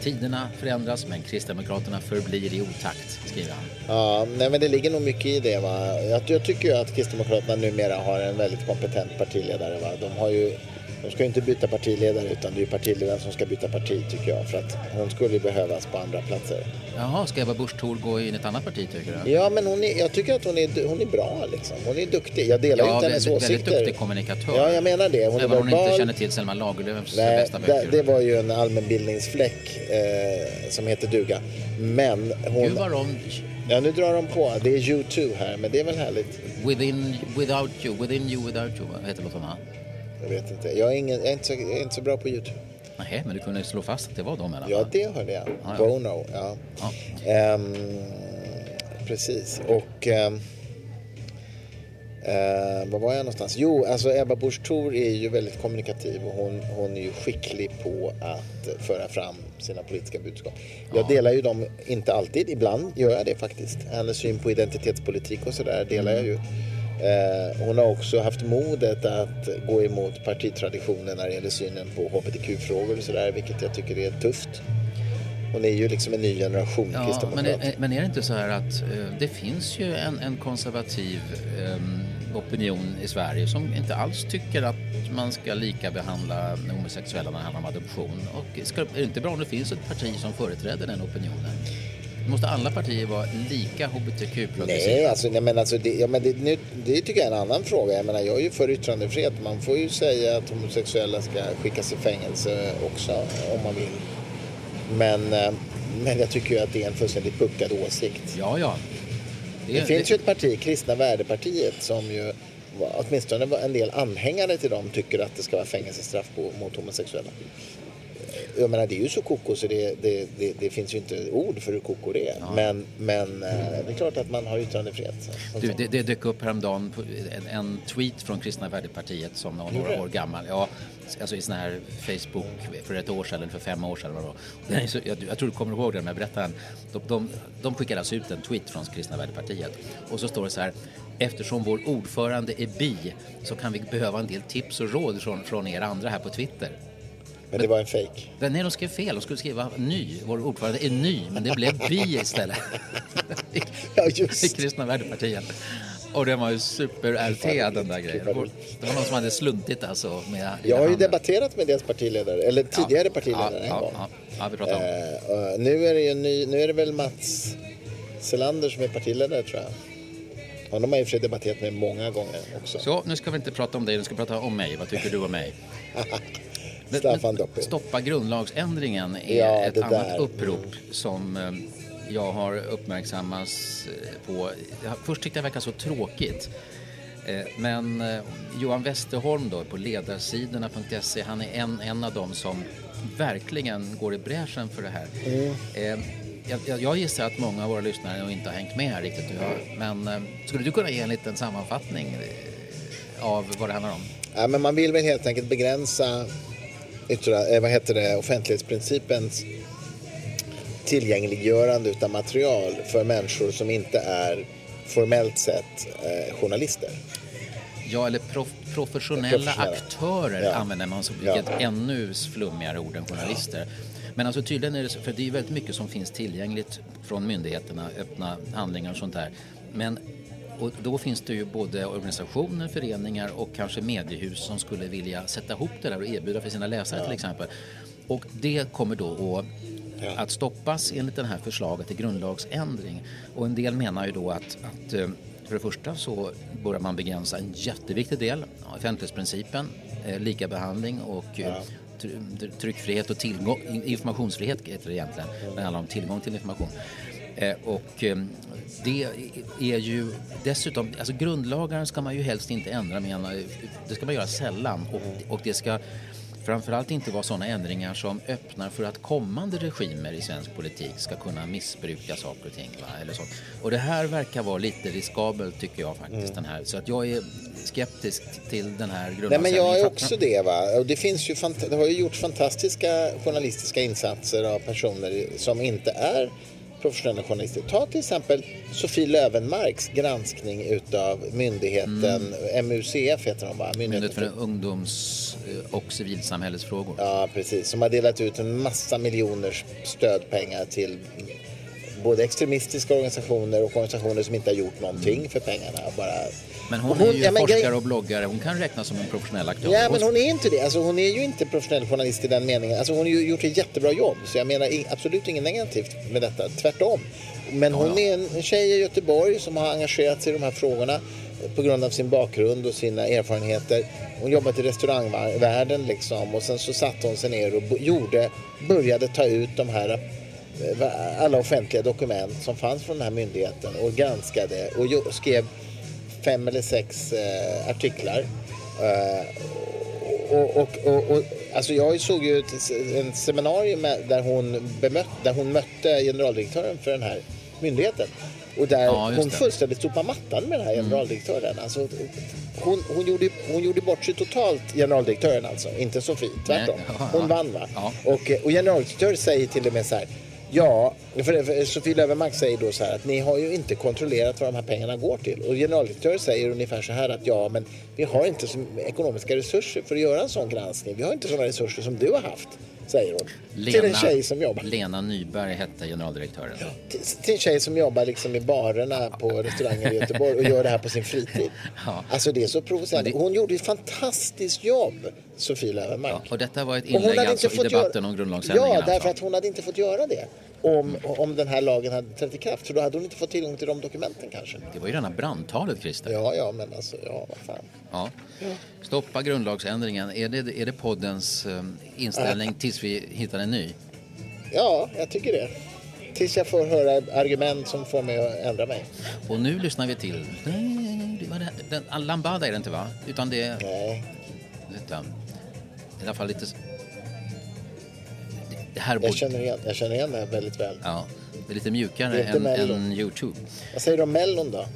Tiderna förändras men Kristdemokraterna förblir i otakt, skriver han. Ja, nej, men det ligger nog mycket i det. Va? Jag, jag tycker ju att Kristdemokraterna numera har en väldigt kompetent partiledare. Va? De har ju de ska ju inte byta partiledare utan det är partiledaren som ska byta parti tycker jag. För att hon skulle behövas på andra platser. Jaha, ska Ebba Busch Thor gå in i ett annat parti tycker du? Ja, men hon är, jag tycker att hon är, hon är bra liksom. Hon är duktig. Jag delar ja, inte hennes åsikter. Väldigt duktig kommunikatör. Ja, jag menar det. Hon Även om hon inte känner till Selma Lagerlöfs bästa böcker. Det, det var ju en allmänbildningsfläck eh, som heter duga. Men hon... Gud vad de... Ja, nu drar de på. Det är U2 här, men det är väl härligt. Within, without you, within you, without you. Heter låten? Jag vet inte. Jag är, ingen, jag är, inte, så, jag är inte så bra på Youtube. Nej, men du kunde slå fast att det var de i alla fall. Ja, det hörde jag. Ah, ja. Bono, ja. Ah. Um, precis. Och... Um, Uh, var var jag någonstans? Jo, alltså Ebba Busch Thor är ju väldigt kommunikativ och hon, hon är ju skicklig på att föra fram sina politiska budskap. Jag ja. delar ju dem, inte alltid, ibland gör jag det faktiskt. Hennes syn på identitetspolitik och sådär delar jag ju. Eh, hon har också haft modet att gå emot partitraditionen när det gäller synen på hbtq-frågor och sådär, vilket jag tycker är tufft. Hon är ju liksom en ny generation ja, men är, men är det inte så här att uh, det finns ju en, en konservativ um, opinion i Sverige som inte alls tycker att man ska lika behandla homosexuella när det handlar om adoption. Och ska, är det inte bra om det finns ett parti som företräder den opinionen? Måste alla partier vara lika hbtq-progressiva? Nej, alltså, nej, men alltså det, ja, men det, nu, det tycker jag är en annan fråga. Jag menar, jag är ju för yttrandefrihet. Man får ju säga att homosexuella ska skickas i fängelse också om man vill. Men, eh, men jag tycker ju att det är en fullständigt puckad åsikt. Ja, ja. Det, det finns det... ju ett parti, Kristna Värdepartiet, som ju åtminstone en del anhängare till dem tycker att det ska vara fängelsestraff på, mot homosexuella jag menar, det är ju så koko så det, det, det, det, finns ju inte ord för hur koko det är. Ja. Men, men eh, det är klart att man har yttrandefrihet. Du, det, det dök upp häromdagen en, en tweet från Kristna Värdepartiet som var några år gammal. Ja, alltså i sån här Facebook för ett år sedan eller för fem år sedan. Var så, jag, jag, tror du kommer ihåg den, men jag berättar De, de, de skickade alltså ut en tweet från Kristna Värdepartiet och så står det så här Eftersom vår ordförande är bi så kan vi behöva en del tips och råd från, från er andra här på Twitter. Men det var en fejk. Nej, de skrev fel. De skulle skriva ny. Vår ordförande är ny, men det blev bi istället. ja, just. I Kristna Värdepartiet. Och den var ju super-RT den där grejen. Det var någon som hade sluntit alltså. Med jag har ju debatterat med deras partiledare, eller tidigare ja. partiledare ja, en gång. Ja, ja, vi pratar om. Uh, nu, är det ju ny, nu är det väl Mats Selander som är partiledare tror jag. Honom har jag i och för sig debatterat med många gånger också. Så, nu ska vi inte prata om dig, nu ska vi prata om mig. Vad tycker du om mig? Staffan Doppi. Stoppa grundlagsändringen är ja, ett annat där. upprop som eh, jag har uppmärksammats eh, på. Först tyckte jag det verkade så tråkigt. Eh, men Johan Westerholm då på ledarsidorna.se, han är en, en av dem som verkligen går i bräschen för det här. Mm. Jag, jag, gissar att många av våra lyssnare inte har hängt med här riktigt. Men skulle du kunna ge en liten sammanfattning av vad det handlar om? Ja, men man vill väl helt enkelt begränsa yttra, eh, vad heter det, offentlighetsprincipens tillgängliggörande av material för människor som inte är formellt sett eh, journalister. Ja, eller prof professionella, professionella, aktörer ja. använder man som ja. ännu flummigare ord än journalister. Ja. Men alltså tydligen är det för det är väldigt mycket som finns tillgängligt från myndigheterna, öppna handlingar och sånt där. Men och då finns det ju både organisationer, föreningar och kanske mediehus som skulle vilja sätta ihop det där och erbjuda för sina läsare ja. till exempel. Och det kommer då att Ja. att stoppas enligt det här förslaget till grundlagsändring. Och en del menar ju då att, att eh, för det första så börjar man begränsa en jätteviktig del, offentlighetsprincipen. eh, lika behandling och eh, tr- tryckfrihet och tillgång, informationsfrihet heter det egentligen. Det handlar om tillgång till information. Eh, och eh, det är ju dessutom, alltså grundlagar ska man ju helst inte ändra menar, det ska man göra sällan och, och det ska framförallt inte vara sådana ändringar som öppnar för att kommande regimer i svensk politik ska kunna missbruka saker och ting. Va? Eller så. Och det här verkar vara lite riskabelt tycker jag faktiskt. Den här. Så att jag är skeptisk till den här Nej, grundlagsändringen. men jag är också det. Va? Och det, finns ju det har ju gjorts fantastiska journalistiska insatser av personer som inte är professionella journalister. Ta till exempel Sofie Lövenmarks granskning utav myndigheten MUCF heter de va? Myndighet för ungdoms eh, och civilsamhällesfrågor. Ja, precis. Som har delat ut en massa miljoners stödpengar till både extremistiska organisationer och organisationer som inte har gjort någonting för pengarna. Bara... Men hon, Och är ju ja, forskare grej- och bloggare. Hon kan räknas som en professionell aktör. Ja, men hon är inte det. Alltså, hon är ju inte professionell journalist i den meningen. Alltså, hon har ju gjort ett jättebra jobb. Så jag menar absolut inget negativt med detta. Tvärtom. Men hon är en tjej i Göteborg som har engagerat sig i de här frågorna på grund av sin bakgrund och sina erfarenheter. Hon jobbat i restaurangvärlden liksom och sen så satte hon sig ner och gjorde, började ta ut de här eh, alla offentliga dokument som fanns från den här myndigheten och granskade och skrev fem eller sex eh, artiklar. Eh, och, och, och, och, alltså jag såg ju ett, en seminarium där, hon bemött, där hon mötte generaldirektören för den här myndigheten. Och där Ja, hon det. fullständigt sopade mattan med den här generaldirektören. Alltså, hon, hon, gjorde, hon gjorde bort sig totalt, generaldirektören alltså. Inte Sofie, tvärtom. Hon vann va? Ja. Och, och generaldirektören säger till och med så här. Ja, för, för Sofie Löwenmark säger då så här att ni har ju inte kontrollerat vad de här pengarna går till. Och generaldirektören säger ungefär så här att ja, men vi har inte så ekonomiska resurser för att göra en sån granskning. Vi har inte sådana resurser som du har haft, säger hon. till en tjej som jobbar. Lena Nyberg hette generaldirektören. Till, till en tjej som jobbar liksom i barerna på restauranger i Göteborg och gör det här på sin fritid. Ja. Alltså det är så provocerande. Hon gjorde ett fantastiskt jobb, Sofie Löwenmark. Ja, och detta var ett inlägg alltså i debatten göra- om grundlagsändringen. Ja, därför alltså. att hon hade inte fått göra det om, om den här lagen hade trätt i kraft. För då hade hon inte fått tillgång till de dokumenten kanske. Det var ju rena brandtalet, Christer. Ja, ja, men alltså, ja, vad fan. Ja. Stoppa grundlagsändringen. Är det, är det poddens eh, inställning tills vi hittar en ny? Ja, jag tycker det. Tills jag får höra argument som får mig att ändra mig. Och nu lyssnar vi till... Den, Lambada är det inte, va? Utan det. Nej, Utan, I alla fall lite... Det, här jag känner igen, jag känner igen det här väldigt väl. Ja, det är lite mjukare Det är än, än Youtube. Vad säger du om Mellon då?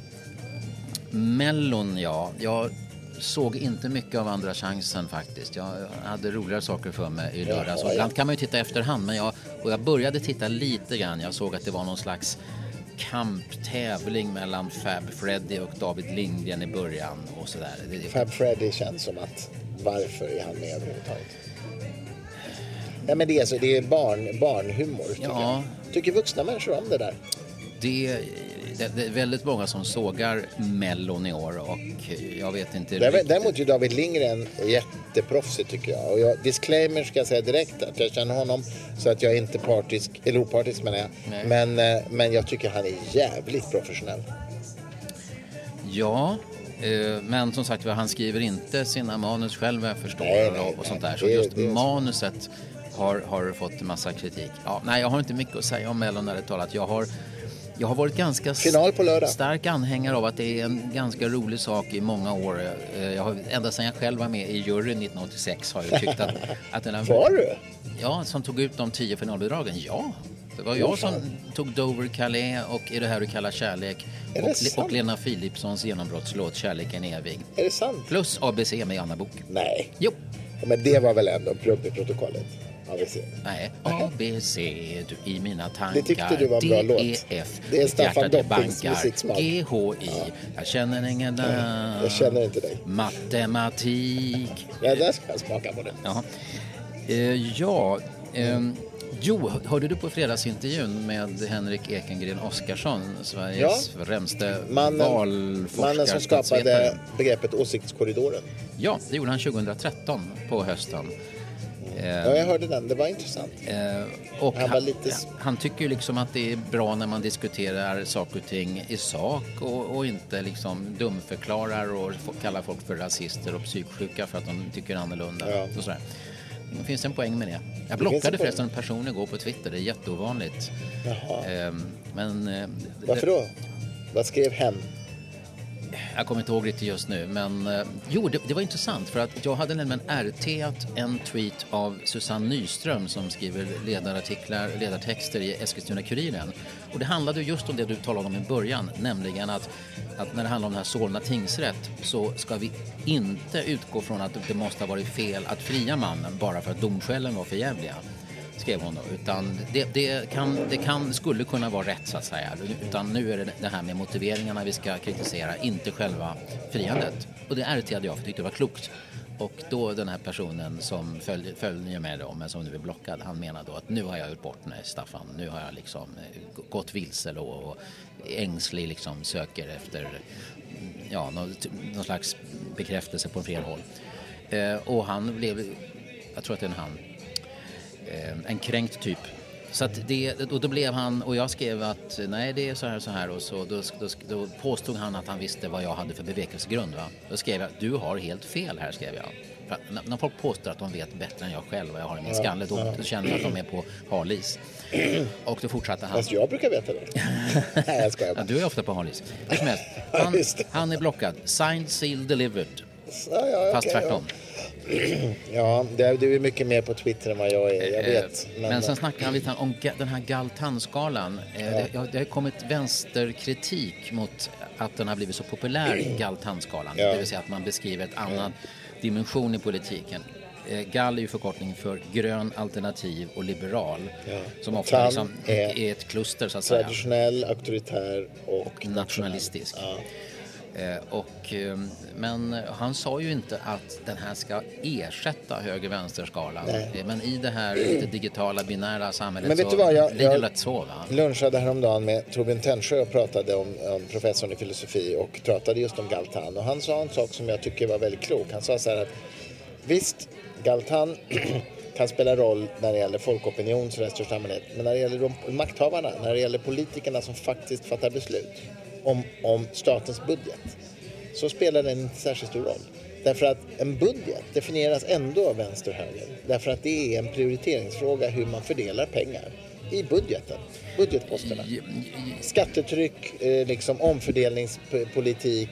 Mellon, ja. Jag såg inte mycket av Andra chansen faktiskt. Jag hade roligare saker för mig i lördags. ja. Ibland kan man ju titta efterhand, men jag, och jag började titta lite grann. Jag såg att det var någon slags kamptävling mellan Fab Freddy och David Lindgren i början och sådär. Fab Freddy känns som att varför är han med överhuvudtaget? Nej men det är, så, det är barn, barnhumor tycker Ja. jag. Tycker vuxna människor om det där? Det, det, det är väldigt många som sågar Mellon i år och jag vet inte Däremot- är David Lindgren jätteproffsig tycker jag. Och jag. Disclaimer ska jag säga direkt att jag känner honom så att jag är inte partisk, eller opartisk menar jag. Nej. Men, eh, men jag tycker han är jävligt professionell. Ja, eh, men som sagt han skriver inte sina manus själv vad jag förstår Nej, nej, och, sånt där. Så det just det så. manuset har, har fått en massa kritik. Ja, nej, jag har inte mycket att säga om Mellon ärligt talat. Jag har, jag har varit ganska stark anhängare av att det är en ganska rolig sak i många år. Eh, Jag har, ända sedan jag själv var med i juryn 1986 har jag tyckt att, att den här... Var du? Ja, som tog ut de tio finalbidragen. Ja, det var jag som tog Dover Calais och Är det här du kallar kärlek och, och Lena Philipssons genombrottslåt Kärleken är evig. Är det sant? Plus ABC med Anna Bok. Nej. Jo, Men det var väl ändå en plump i protokollet? Ja, ser. nej, ABC du i mina tankar. Det tyckte du var en bra låt. DEF, Det är Staffan Doppings musiksmak. GHI, jag känner ingen där. Jag känner inte dig. Matematik. Ja, där ska jag smaka på det. Jaha. Eh, ja, ehm, jo, hörde du på fredagsintervjun med Henrik Ekengren Oskarsson, Sveriges främste Mannen, valforskare? mannen som skapade begreppet åsiktskorridoren. Ja, det gjorde han 2013 på hösten. Ja, jag hörde den. Det var intressant. Eh, och Han han, lite- han tycker ju liksom att det är bra när man diskuterar saker och ting i sak och, och inte liksom dumförklarar och kallar folk för rasister och psyksjuka för att de tycker annorlunda. Ja. Och sådär. Det finns en poäng med det. Jag blockade poäng. förresten en person igår på Twitter, det är jätteovanligt. Jaha. Ehm, men eh, Varför då? Vad skrev hen? Jag kommer inte ihåg riktigt just nu, men eh, jo, det, det var intressant för att jag hade nämligen RTat en tweet av Susanne Nyström som skriver ledarartiklar, ledartexter i Eskilstuna-Kuriren. Och det handlade just om det du talade om i början, nämligen att, att när det handlar om den här Solna tingsrätt så ska vi inte utgå från att det måste ha varit fel att fria mannen bara för att domskälen var för jävliga skrev hon då. Utan det, det, kan, det kan, skulle kunna vara rätt så att säga. Utan nu är det det här med motiveringarna vi ska kritisera, inte själva friandet. Och det RTade jag för tyckte det var klokt. Och då den här personen som följer, följ med då, men som nu är blockad, han menar då att nu har jag gjort bort mig Staffan. Nu har jag liksom eh, gått vilse då och ängslig liksom söker efter ja, någon, någon slags bekräftelse på fel håll. Eh, och han blev, jag tror att det är en han, en kränkt typ. Så att det, och då blev han, och jag skrev att nej det är så här så här och så då, då, då påstod han att han visste vad jag hade för bevekelsegrund. Va? Då skrev jag, du har helt fel här skrev jag. För när, när folk påstår att de vet bättre än jag själv vad jag har i min skalle då, då känner jag att de är på halis. Och då fortsatte han. Fast jag brukar veta det. Nej, jag skojar Ja, du är ofta på halis. Hur som helst, han, han är blockad. Signed, sealed, delivered. Ja, ja, Fast okej, tvärtom. Ja, är, du är mycket mer på Twitter än vad jag är. Jag vet. Eh, Men, sen snackar han lite om den här Galtanskalan. Eh, det, ja, det har kommit vänsterkritik mot att den har blivit så populär, Galtanskalan. Ja. Det vill säga att man beskriver ett annan dimension i politiken. Eh, GAL är ju förkortning för grön, alternativ och liberal. Ja. Som Och ofta TAN liksom är är ett kluster så att säga. Traditionell, auktoritär och, nationalistisk. Ja. Eh, och, eh, men han sa ju inte att den här ska ersätta höger-vänsterskalan. Men i det här lite digitala binära samhället Men vet så vad, jag- blir det jag- lätt så. Va? lunchade häromdagen med Torbjörn Tännsjö och pratade om, om professorn i filosofi och pratade just om Galtan. Och han sa en sak som jag tycker var väldigt klok. Han sa så här att visst, Galtan kan spela roll när det gäller folkopinions och största allmänhet. Men när det gäller de makthavarna, när det gäller politikerna som faktiskt fattar beslut om, om statens budget så spelar den inte särskilt stor roll. Därför att en budget definieras ändå av vänster och höger. Därför att det är en prioriteringsfråga hur man fördelar pengar i budgeten, budgetposterna. Skattetryck, eh, liksom omfördelningspolitik,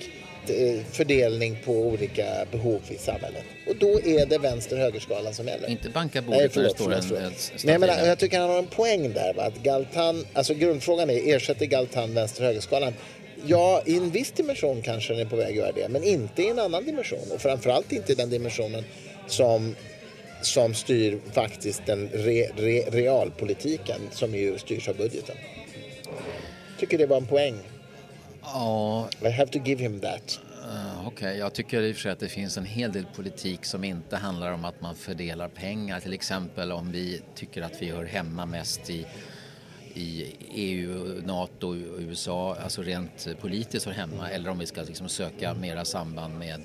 eh, fördelning på olika behov i samhället. Och då är det vänster-högerskalan som gäller. Inte banka Nej, bordet det förlåt, förlåt, en, en Men jag, menar, staty. jag tycker han har en poäng där. Va? Att Galtan, alltså grundfrågan är, ersätter Galtan vänster-högerskalan? Ja, i en viss dimension kanske den är på väg att göra det, men inte i en annan dimension. Och framförallt inte i den dimensionen som, som styr faktiskt den re, re, realpolitiken som ju styrs av budgeten. Tycker det var en poäng. Ja, I have to give him that. eh, okej. Jag tycker i och för sig att det finns en hel del politik som inte handlar om att man fördelar pengar. Till exempel om vi tycker att vi hör hemma mest i i EU, NATO USA, alltså rent politiskt hör hemma eller om vi ska liksom söka mera samband med,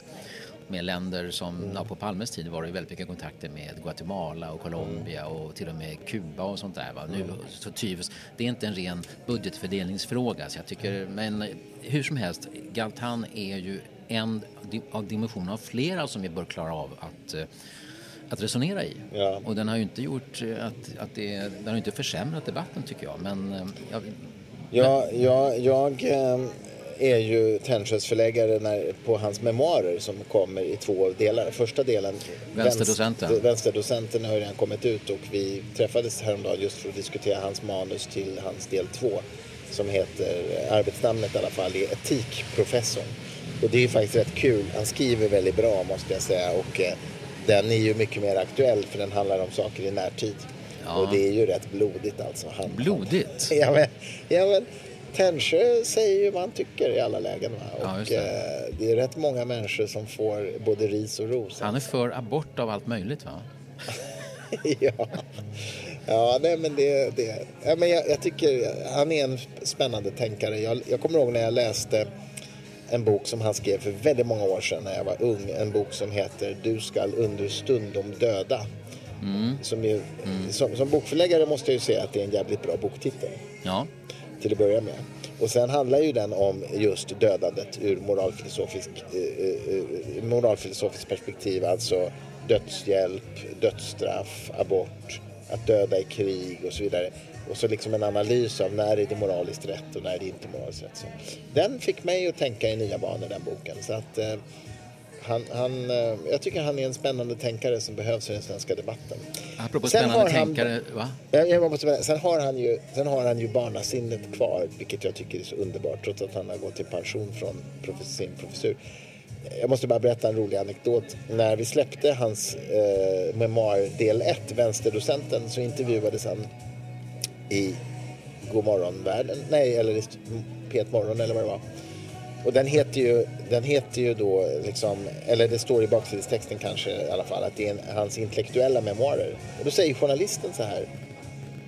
med länder som, ja, på Palmes tid var det väldigt mycket kontakter med Guatemala och Colombia och till och med Kuba och sånt där. Va? Nu så tyvs, det är inte en ren budgetfördelningsfråga så jag tycker, men hur som helst, Galtan är ju en av dimensionerna av flera som vi bör klara av att eh, att resonera i. Ja. Och den har ju inte gjort eh, att, att det, den har inte försämrat debatten tycker jag. Men eh, jag, Ja, jag, jag eh, är ju Tännsjös förläggare när, på hans memoarer som kommer i två delar. Första delen, Vänsterdocenten. vänster- Vänsterdocenten har ju redan kommit ut och vi träffades häromdagen just för att diskutera hans manus till hans del två som heter, arbetsnamnet i alla fall, är Etikprofessorn. Och det är ju faktiskt rätt kul. Han skriver väldigt bra måste jag säga och den är ju mycket mer aktuell för den handlar om saker i närtid. Ja. Och det är ju rätt blodigt alltså. Han, blodigt. Ja men, ja, men Tännsjö säger ju vad han tycker i alla lägen. Va? Ja, Och just det. eh, det är rätt många människor som får både ris och ros. Han är för abort av allt möjligt va? ja, ja nej, men det, det ja, men jag, jag tycker han är en spännande tänkare. Jag, jag kommer ihåg när jag läste en bok som han skrev för väldigt många år sedan när jag var ung. En bok som heter Du skall understundom döda. Som, är, som, som bokförläggare måste jag ju säga att det är en jävligt bra boktitel Ja, till att börja med. Och sen handlar ju den om just dödandet ur moralfilosofisk, eh, eh, moralfilosofiskt perspektiv. Alltså dödshjälp, dödsstraff, abort, att döda i krig och så vidare. Och så liksom en analys av när är det moraliskt rätt och när är det inte moraliskt rätt. Så den fick mig att tänka i nya banor, den boken. Så att, eh, han, han, eh, jag tycker han är en spännande tänkare som behövs i den svenska debatten. apropå Sen spännande har han- tänkare, va? Jag, jag måste, sen, har han ju, sen har han ju barnasinnet kvar, vilket jag tycker är så underbart, trots att han har gått i pension från sin professur. Jag måste bara berätta en rolig anekdot. När vi släppte hans eh, memoar del 1, Vänsterdocenten, så intervjuades han i Godmorgon-världen, nej, eller i P1 Morgon eller vad det var. Och den heter ju, den heter ju då, liksom, eller det står i baksidestexten kanske i alla fall, att det är en, hans intellektuella memoarer. Och då säger journalisten så här,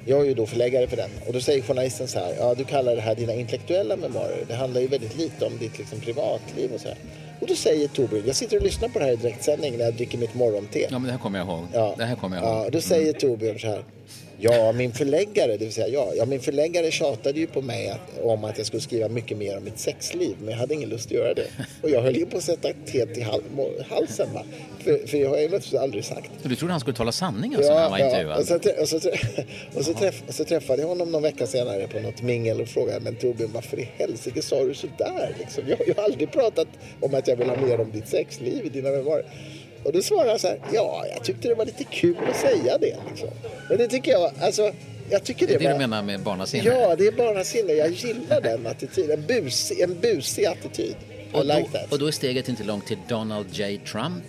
jag är ju då förläggare för den, och då säger journalisten så här, ja du kallar det här dina intellektuella memoarer, det handlar ju väldigt lite om ditt liksom, privatliv och så här. Och då säger Torbjörn, jag sitter och lyssnar på det här i direktsändning när jag dricker mitt morgonte. Ja, men det här kommer jag ihåg. Ja. Det här kommer jag ihåg. Ja, då säger Torbjörn så här. Ja, min förläggare, det vill säga jag, ja, min förläggare tjatade ju på mig att, om att jag skulle skriva mycket mer om mitt sexliv, men jag hade ingen lust att göra det. Och jag höll ju på att sätta teet i hal halsen, va? För, för jag har ju naturligtvis aldrig sagt. Så du trodde han skulle tala sanning alltså, när han var intervjuad? och, så, och, så, och så, träff, så träffade jag honom någon vecka senare på något mingel och frågade men Torbjörn varför i helsike sa du sådär? Liksom? Jag, jag har aldrig pratat om att jag vill ha mer om ditt sexliv i dina memoarer. Och då svarade han så här, ja jag tyckte det var lite kul att säga det. Liksom. Men det tycker jag, alltså jag tycker det, det är det var... du menar med barnasinne? Ja, det är barnasinne. Jag gillar den attityden. En busig, en busig attityd. Och, like då, och då är steget inte långt till Donald J. Trump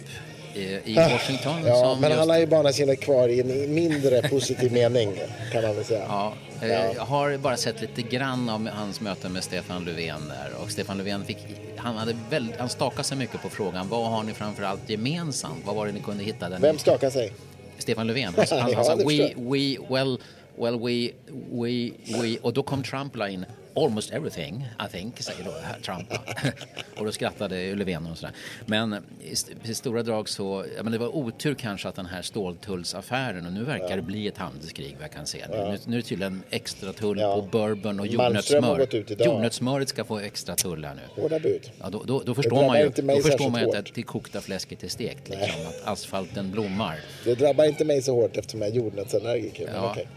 eh, i Washington. Ja, men just, han har ju barnasinnet kvar i en mindre positiv mening kan man väl säga. Ja. Jag har bara sett lite grann av hans möte med Stefan Löfven där och Stefan Löfven fick, han, hade väl, han stakade sig mycket på frågan vad har ni framförallt gemensamt? Vad var det ni kunde hitta? Den Vem stakar sig? Stefan Löfven. Han, han, han sa we, we, well, well we, we, we, och då kom Trump in almost everything, I think, säger då Trump. och då skrattade Löfven och sådär. Men i, st- i stora drag så, ja, men det var otur kanske att den här ståltullsaffären, och nu verkar det bli ett handelskrig vad jag kan se. Nu, nu är det tydligen extra tull på bourbon och jordnötssmör. Jordnötssmöret ska få extra tullar nu. Hårda bud. Ja, då, då, då förstår man ju, då förstår man ju att det kokta fläsket är stekt, liksom, att asfalten blommar. Det drabbar inte mig så hårt eftersom jag är jordnötsallergiker. Ja. okej.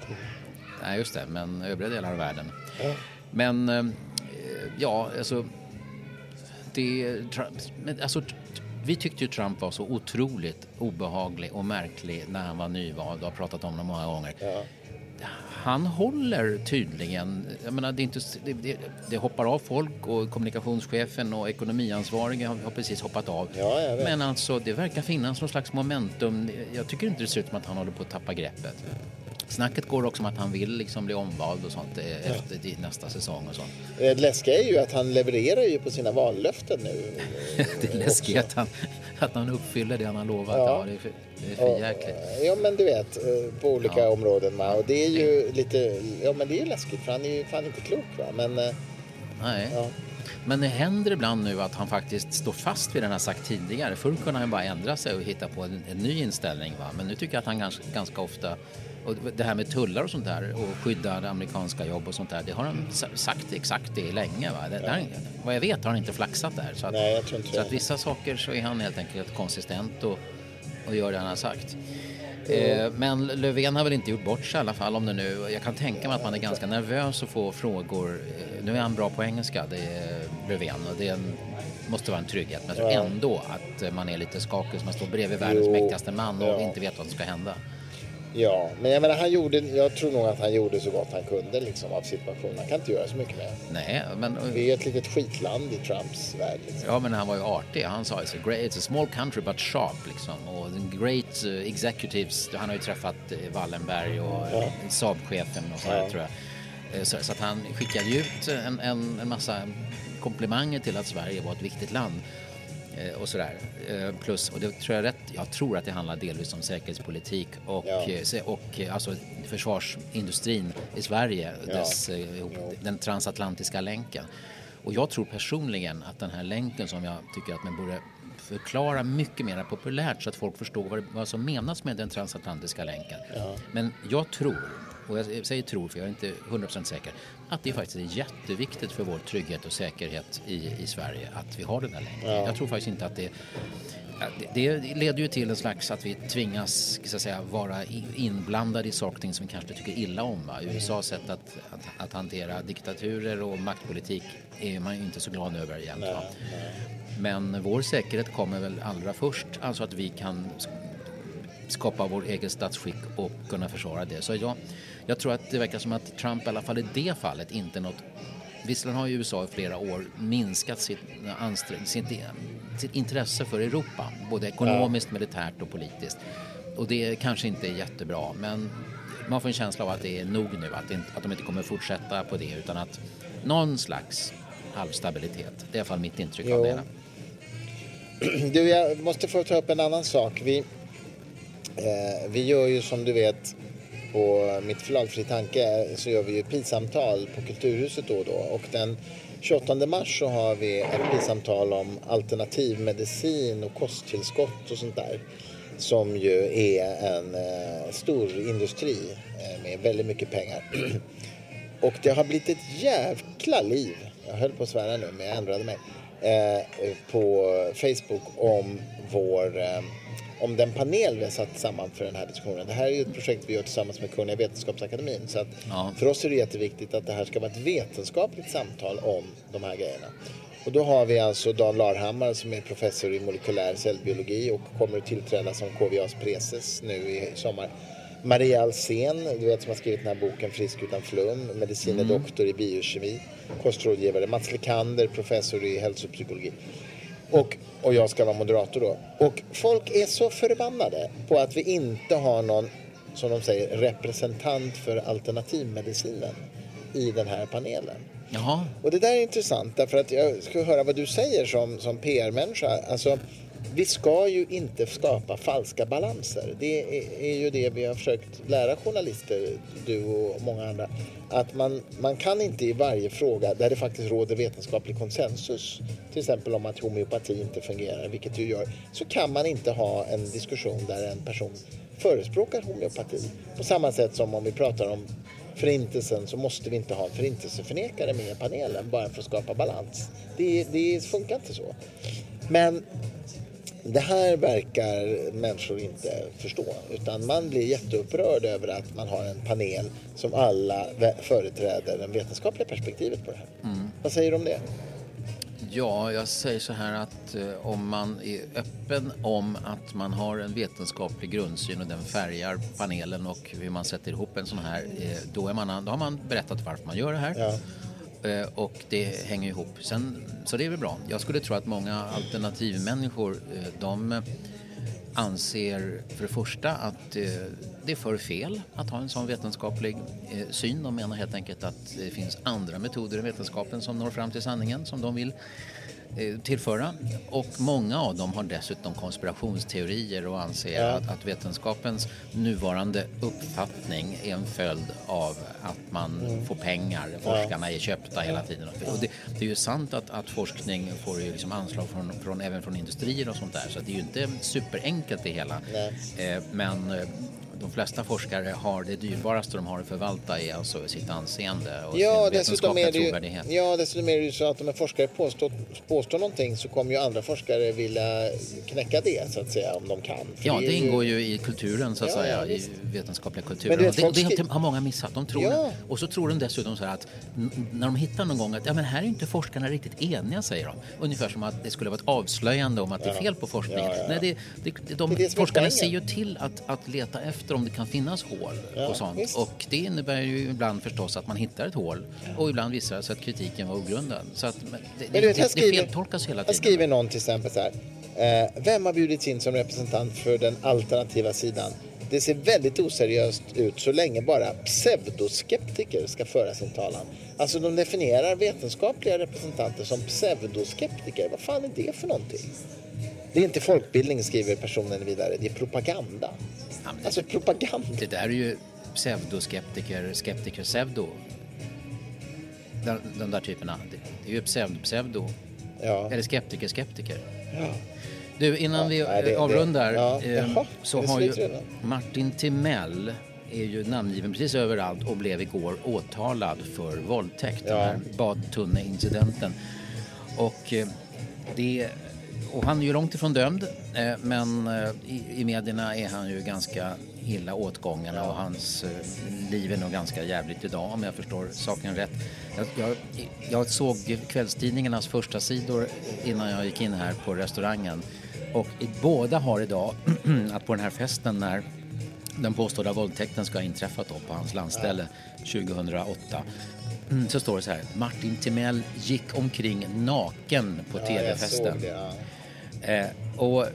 Nej, just det, men övriga delar av världen. Ja. Men eh, ja, alltså. Det, Trump, alltså, vi tyckte ju Trump var så otroligt obehaglig och märklig när han var nyvald och har pratat om det många gånger. Ja. Han håller tydligen, jag menar det, inte, det, det, hoppar av folk och kommunikationschefen och ekonomiansvariga har, har precis hoppat av. Ja. Men alltså det verkar finnas någon slags momentum. Jag tycker inte det ser ut som att han håller på att tappa greppet. Snacket går också om att han vill liksom bli omvald och sånt eh, efter i nästa säsong och sånt. Det läskiga är ju att han levererar ju på sina vallöften nu. Det är läskigt att han, att han uppfyller det han har lovat. Ja. Ja. det är för, det är för jäkligt. Ja men du vet, eh, på olika Ja. områden. va. Och det är ju lite, ja men det är läskigt för han är ju fan inte klok va. Men eh, Nej. ja. Men det händer ibland nu att han faktiskt står fast vid den han sagt tidigare. Förr kunde han bara ändra sig och hitta på en, en ny inställning. Va? Men nu tycker jag att han ganska, ganska ofta och det här med tullar och sånt där och skydda amerikanska jobb och sånt där. Det har han sa- sagt exakt det länge. Va? Det, där, vad jag vet har han inte flaxat där. Så att, Nej, så att vissa saker så är han helt enkelt konsistent och, och gör det han har sagt. Eh, men Löfven har väl inte gjort bort sig i alla fall om det nu. Jag kan tänka mig att man är ganska nervös att få frågor. Eh, nu är han bra på engelska, det är Löfven och det en, måste vara en trygghet. Men jag tror ändå att man är lite skakig som man står bredvid världens Jo, mäktigaste man och ja. inte vet vad som ska hända. Ja, men jag menar han gjorde, jag tror nog att han gjorde så gott han kunde liksom av situationen. Han kan inte göra så mycket mer. Nej, men, Vi är ett litet skitland i Trumps värld liksom. ja, men han var ju artig. Han sa it's a, great, it's a small country but sharp. Liksom. Och great eh, executives, han har ju träffat eh, Wallenberg och Ja. Saab-chefen och sådär Ja. tror jag. Eh, Så, så att han skickade ju ut en, en, en massa komplimanger till att Sverige var ett viktigt land. Eh, och sådär. Eh, plus, och det tror jag rätt, jag tror att det handlar delvis om säkerhetspolitik och, Ja. eh, och alltså försvarsindustrin i Sverige, Ja. dess, den transatlantiska länken. Och jag tror personligen att den här länken som jag tycker att man borde förklara mycket mer populärt så att folk förstår vad, vad som menas med den transatlantiska länken. Ja. Men jag tror, och jag säger tror för jag är inte 100% säker, att det faktiskt är jätteviktigt för vår trygghet och säkerhet i, i Sverige att vi har den här länken. Ja. Jag tror faktiskt inte att det det leder ju till en slags att vi tvingas så att säga, vara inblandade i saker som vi kanske tycker illa om. Va? USAs sätt att, att, att, hantera diktaturer och maktpolitik är man ju inte så glad över egentligen. Men vår säkerhet kommer väl allra först, alltså att vi kan skapa vår egen statsskick och kunna försvara det. Så jag, jag tror att det verkar som att Trump i alla fall i det fallet inte något Visserligen har ju USA i flera år minskat sitt, sitt, sitt intresse för Europa, både ekonomiskt, ja. militärt och politiskt. Och det kanske inte är jättebra, men man får en känsla av att det är nog nu, att, inte, att de inte kommer fortsätta på det, utan att någon slags halvstabilitet. Det är i alla fall mitt intryck jo. av det hela. Du, jag måste få ta upp en annan sak. Vi, eh, vi gör ju som du vet på mitt förlag Fri Tanke eh, så gör vi ju pisamtal på Kulturhuset då och då. Och den 28 mars så har vi ett prissamtal om alternativmedicin och kosttillskott och sånt där. Som ju är en eh, stor industri eh, med väldigt mycket pengar. och det har blivit ett jäkla liv, jag höll på att svära nu men jag ändrade mig, eh, på Facebook om vår eh, om den panel vi har satt samman för den här diskussionen. Det här är ju ett projekt vi gör tillsammans med Kungliga Vetenskapsakademin. Så att ja. för oss är det jätteviktigt att det här ska vara ett vetenskapligt samtal om de här grejerna. Och då har vi alltså Dan Larhammar som är professor i molekylär cellbiologi och kommer att tillträda som KVAs preses nu i sommar. Maria Alsen, du vet som har skrivit den här boken Frisk utan flum, medicine mm. doktor i biokemi, kostrådgivare. Mats Lekander, professor i hälsopsykologi. Och, och jag ska vara moderator då. Och folk är så förbannade på att vi inte har någon, som de säger, representant för alternativmedicinen i den här panelen. Jaha. Och det där är intressant därför att jag ska höra vad du säger som, som PR-människa. Alltså, vi ska ju inte skapa falska balanser. Det är, ju det vi har försökt lära journalister, du och många andra. Att man, man kan inte i varje fråga där det faktiskt råder vetenskaplig konsensus, till exempel om att homeopati inte fungerar, vilket du gör, så kan man inte ha en diskussion där en person förespråkar homeopati. På samma sätt som om vi pratar om förintelsen så måste vi inte ha en förintelseförnekare med i panelen bara för att skapa balans. Det, det funkar inte så. Men det här verkar människor inte förstå. Utan man blir jätteupprörd över att man har en panel som alla företräder det vetenskapliga perspektivet på det här. Mm. Vad säger du om det? Ja, jag säger så här att eh, om man är öppen om att man har en vetenskaplig grundsyn och den färgar panelen och hur man sätter ihop en sån här, eh, då, är man, då har man berättat varför man gör det här. Ja. Eh, och det hänger ihop. Sen, så det är väl bra. Jag skulle tro att många alternativmänniskor eh, de anser för det första att eh, det är för fel att ha en sån vetenskaplig syn. De menar helt enkelt att det finns andra metoder än vetenskapen som når fram till sanningen som de vill tillföra. Och många av dem har dessutom konspirationsteorier och anser ja. att, att, vetenskapens nuvarande uppfattning är en följd av att man mm. får pengar. Forskarna är köpta hela tiden. Och det, det är ju sant att, att forskning får ju liksom anslag från, från, även från industrier och sånt där. Så det är ju inte superenkelt det hela. Eh, men eh, de flesta forskare har det dyrbaraste de har att förvalta är alltså sitt anseende och ja, sin dessutom är det ju, Ja, dessutom är det ju så att om en forskare påstår, påstår någonting så kommer ju andra forskare vilja knäcka det så att säga om de kan. För ja, det, det ingår ju... ju i kulturen så att ja, säga, ja, i vetenskapliga kulturen. Men det, det, det, har många missat. De tror, ja. Och så tror de dessutom så här att när de hittar någon gång att ja, men här är inte forskarna riktigt eniga säger de. Ungefär som att det skulle vara ett avslöjande om att det är fel på forskningen. Nej, det, det, de, de forskarna ser ju till att, att leta efter efter om det kan finnas hål ja, och sånt. Visst. Och det innebär ju ibland förstås att man hittar ett hål och ibland visar det sig att kritiken var ogrundad. Så att det, vet, det, skriver, det feltolkas hela tiden. Här skriver någon till exempel så här. Eh, vem har bjudits in som representant för den alternativa sidan? Det ser väldigt oseriöst ut så länge bara pseudoskeptiker ska föra sin talan. Alltså de definierar vetenskapliga representanter som pseudoskeptiker. Vad fan är det för någonting? Det är inte folkbildning, skriver personen vidare. Det är propaganda. Ja, det, alltså propaganda. Det där är ju pseudoskeptiker, skeptiker pseudo. De, de där typerna. Det, det är ju pseudo, pseudo. Ja. Eller skeptiker, skeptiker. Ja. Du, innan vi nej, det- avrundar det- eh, Jaha, så har ju redan? Martin Timell är ju namngiven precis överallt och blev igår åtalad för våldtäkt. Den här badtunneincidenten. Och, eh, det, och han är ju långt ifrån dömd eh, men eh, i, i medierna är han ju ganska illa åtgången och hans eh, liv är nog ganska jävligt idag om jag förstår saken rätt. Jag, jag, jag såg kvällstidningarnas första sidor innan jag gick in här på restaurangen och i, båda har idag att på den här festen när den påstådda våldtäkten ska ha inträffat på hans landställe 2008 mm, så står det så här Martin Timell gick omkring naken på TV-festen. Ja. Eh, och eh,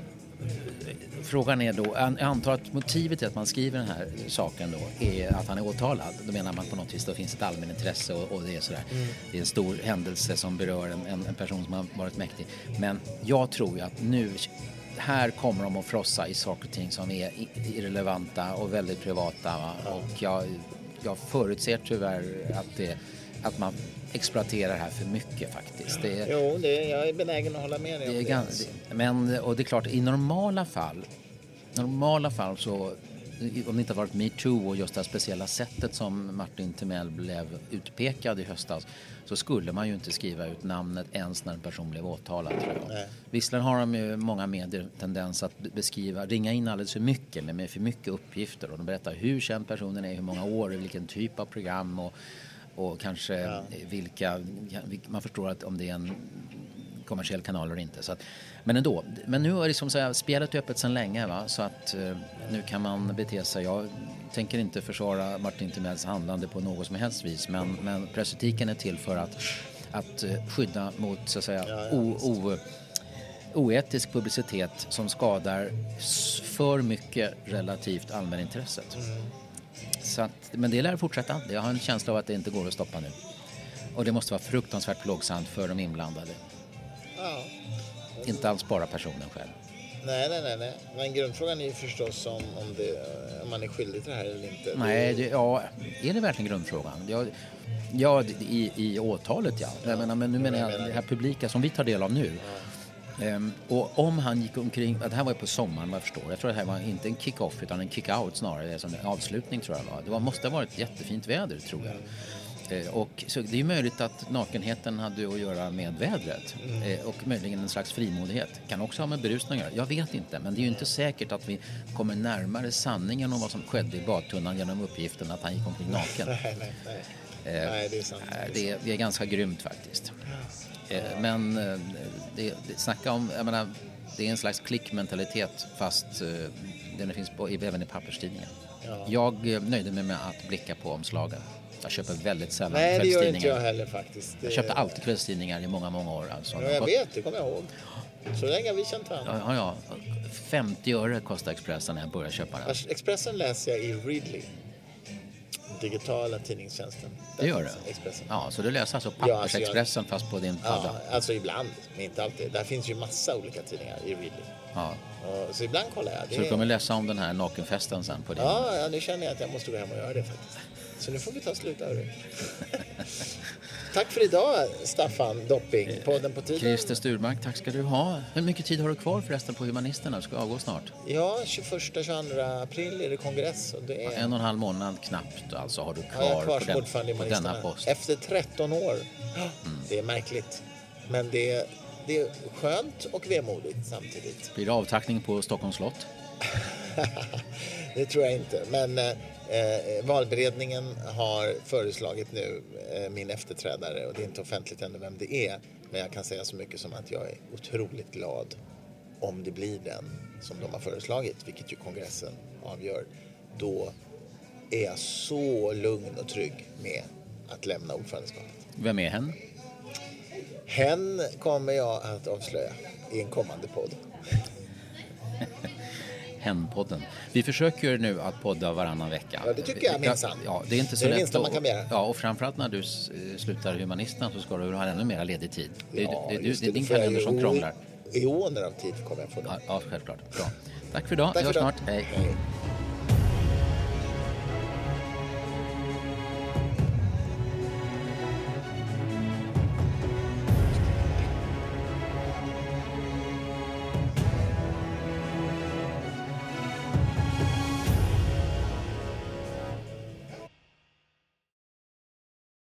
frågan är då, jag antar att motivet till att man skriver den här saken då är att han är åtalad. Då menar man på något vis att det finns ett allmänintresse och, och det är sådär. Det är en stor händelse som berör en, en, en person som har varit mäktig. Men jag tror ju att nu, här kommer de att frossa i saker och ting som är irrelevanta och väldigt privata. Va? Och jag, jag förutser tyvärr att, det, att man exploaterar det här för mycket faktiskt. Det Jo, det, jag är benägen att hålla med dig det är det. gans, alltså. men, och det är klart, i normala fall, normala fall så, om det inte har varit metoo och just det här speciella sättet som Martin Timell blev utpekad i höstas, så skulle man ju inte skriva ut namnet ens när en person blev åtalad tror jag. Nej. Visserligen har de ju många medier tendens att beskriva, ringa in alldeles för mycket med, för mycket uppgifter och de berättar hur känd personen är, hur många år, vilken typ av program och, och kanske vilka, man förstår att om det är en kommersiell kanal eller inte. Så att, men ändå, men nu är det som säga, spelet är öppet sedan länge va? så att eh, nu kan man bete sig. Jag tänker inte försvara Martin Timells handlande på något som helst vis men, men pressetiken är till för att, att eh, skydda mot så att säga o, o, oetisk publicitet som skadar för mycket relativt allmänintresset. Så att, men det lär fortsätta. Jag har en känsla av att det inte går att stoppa nu. Och det måste vara fruktansvärt plågsamt för de inblandade. Ja. Inte alls bara personen själv. Nej, nej, nej, nej. Men grundfrågan är ju förstås om, om, det, om man är skyldig till det här eller inte. Nej, det, ja, är det verkligen grundfrågan? Ja, ja i, i åtalet ja. Jag menar, men nu menar jag det här publika som vi tar del av nu. Ehm, och om han gick omkring, det här var ju på sommaren vad jag förstår. Jag tror att det här var inte en kick-off utan en kick-out snarare, som en avslutning tror jag det var. Det var, måste ha varit jättefint väder tror jag. Eh, Och så det är möjligt att nakenheten hade att göra med vädret eh, och möjligen en slags frimodighet. Kan också ha med berusning att göra. Jag vet inte, men det är ju inte säkert att vi kommer närmare sanningen om vad som skedde i badtunnan genom uppgiften att han gick omkring naken. Nej, nej, nej. nej, det är sant. Eh, Det är, det är ganska grymt faktiskt. Eh, Men eh, det, det, snacka om, jag menar, det är en slags klickmentalitet fast eh, den finns på, även i papperstidningen. Jag eh, nöjde mig med att blicka på omslagen. Jag köper väldigt sällan Nej, det gör inte jag heller faktiskt. Jag köpte alltid kvällstidningar i många, många år. Alltså. Ja, jag vet, det kommer jag ihåg. Så länge har vi känt varandra. Ja, ja, 50 öre kostar Expressen när jag började köpa den. Expressen läser jag i Readly. Digitala tidningstjänsten. Där Det gör det? Expressen. Ja, så du läser alltså Ja, alltså jag- Pappersexpressen fast på din padda? Ja, alltså ibland, men inte alltid. Där finns ju massa olika tidningar i Readly. Ja. Så ibland kollar jag. Det Så du är- kommer läsa om den här nakenfesten sen på din? Ja, ja, nu känner jag att jag måste gå hem och göra det faktiskt. Så nu får vi ta slut hörru. Tack för idag Staffan Dopping, podden på tiden. Christer Sturmark, tack ska du ha. Hur mycket tid har du kvar förresten på Humanisterna? Du ska avgå snart. Ja, 21-22 april är det kongress och det är... En och en halv månad knappt alltså har du Ja, jag är kvar kvar på, den, på denna post. Efter 13 år. Det är märkligt. Men det är, det är skönt och vemodigt samtidigt. Blir det avtackning på Stockholms slott? det tror jag inte. Men eh, eh, valberedningen har föreslagit nu eh, min efterträdare och det är inte offentligt ännu vem det är. Men jag kan säga så mycket som att jag är otroligt glad om det blir den som de har föreslagit, vilket ju kongressen avgör. Då är jag så lugn och trygg med att lämna ordförandeskapet. Vem är hen? Hen kommer jag att avslöja i en kommande podd. Hen-podden. Vi försöker nu att podda varannan vecka. Ja, det tycker jag minsann. Ja, det är inte så Det är det lätt. minsta man kan begära. Ja, och framförallt när du eh, slutar Humanisterna så ska du ha ännu mer ledig tid. Det, Ja, det, det, det är din kalender som krånglar. Eoner av tid kommer jag få då. Ja, ja, självklart. Bra. Tack för idag. Tack Vi hörs snart. Hej. Hej.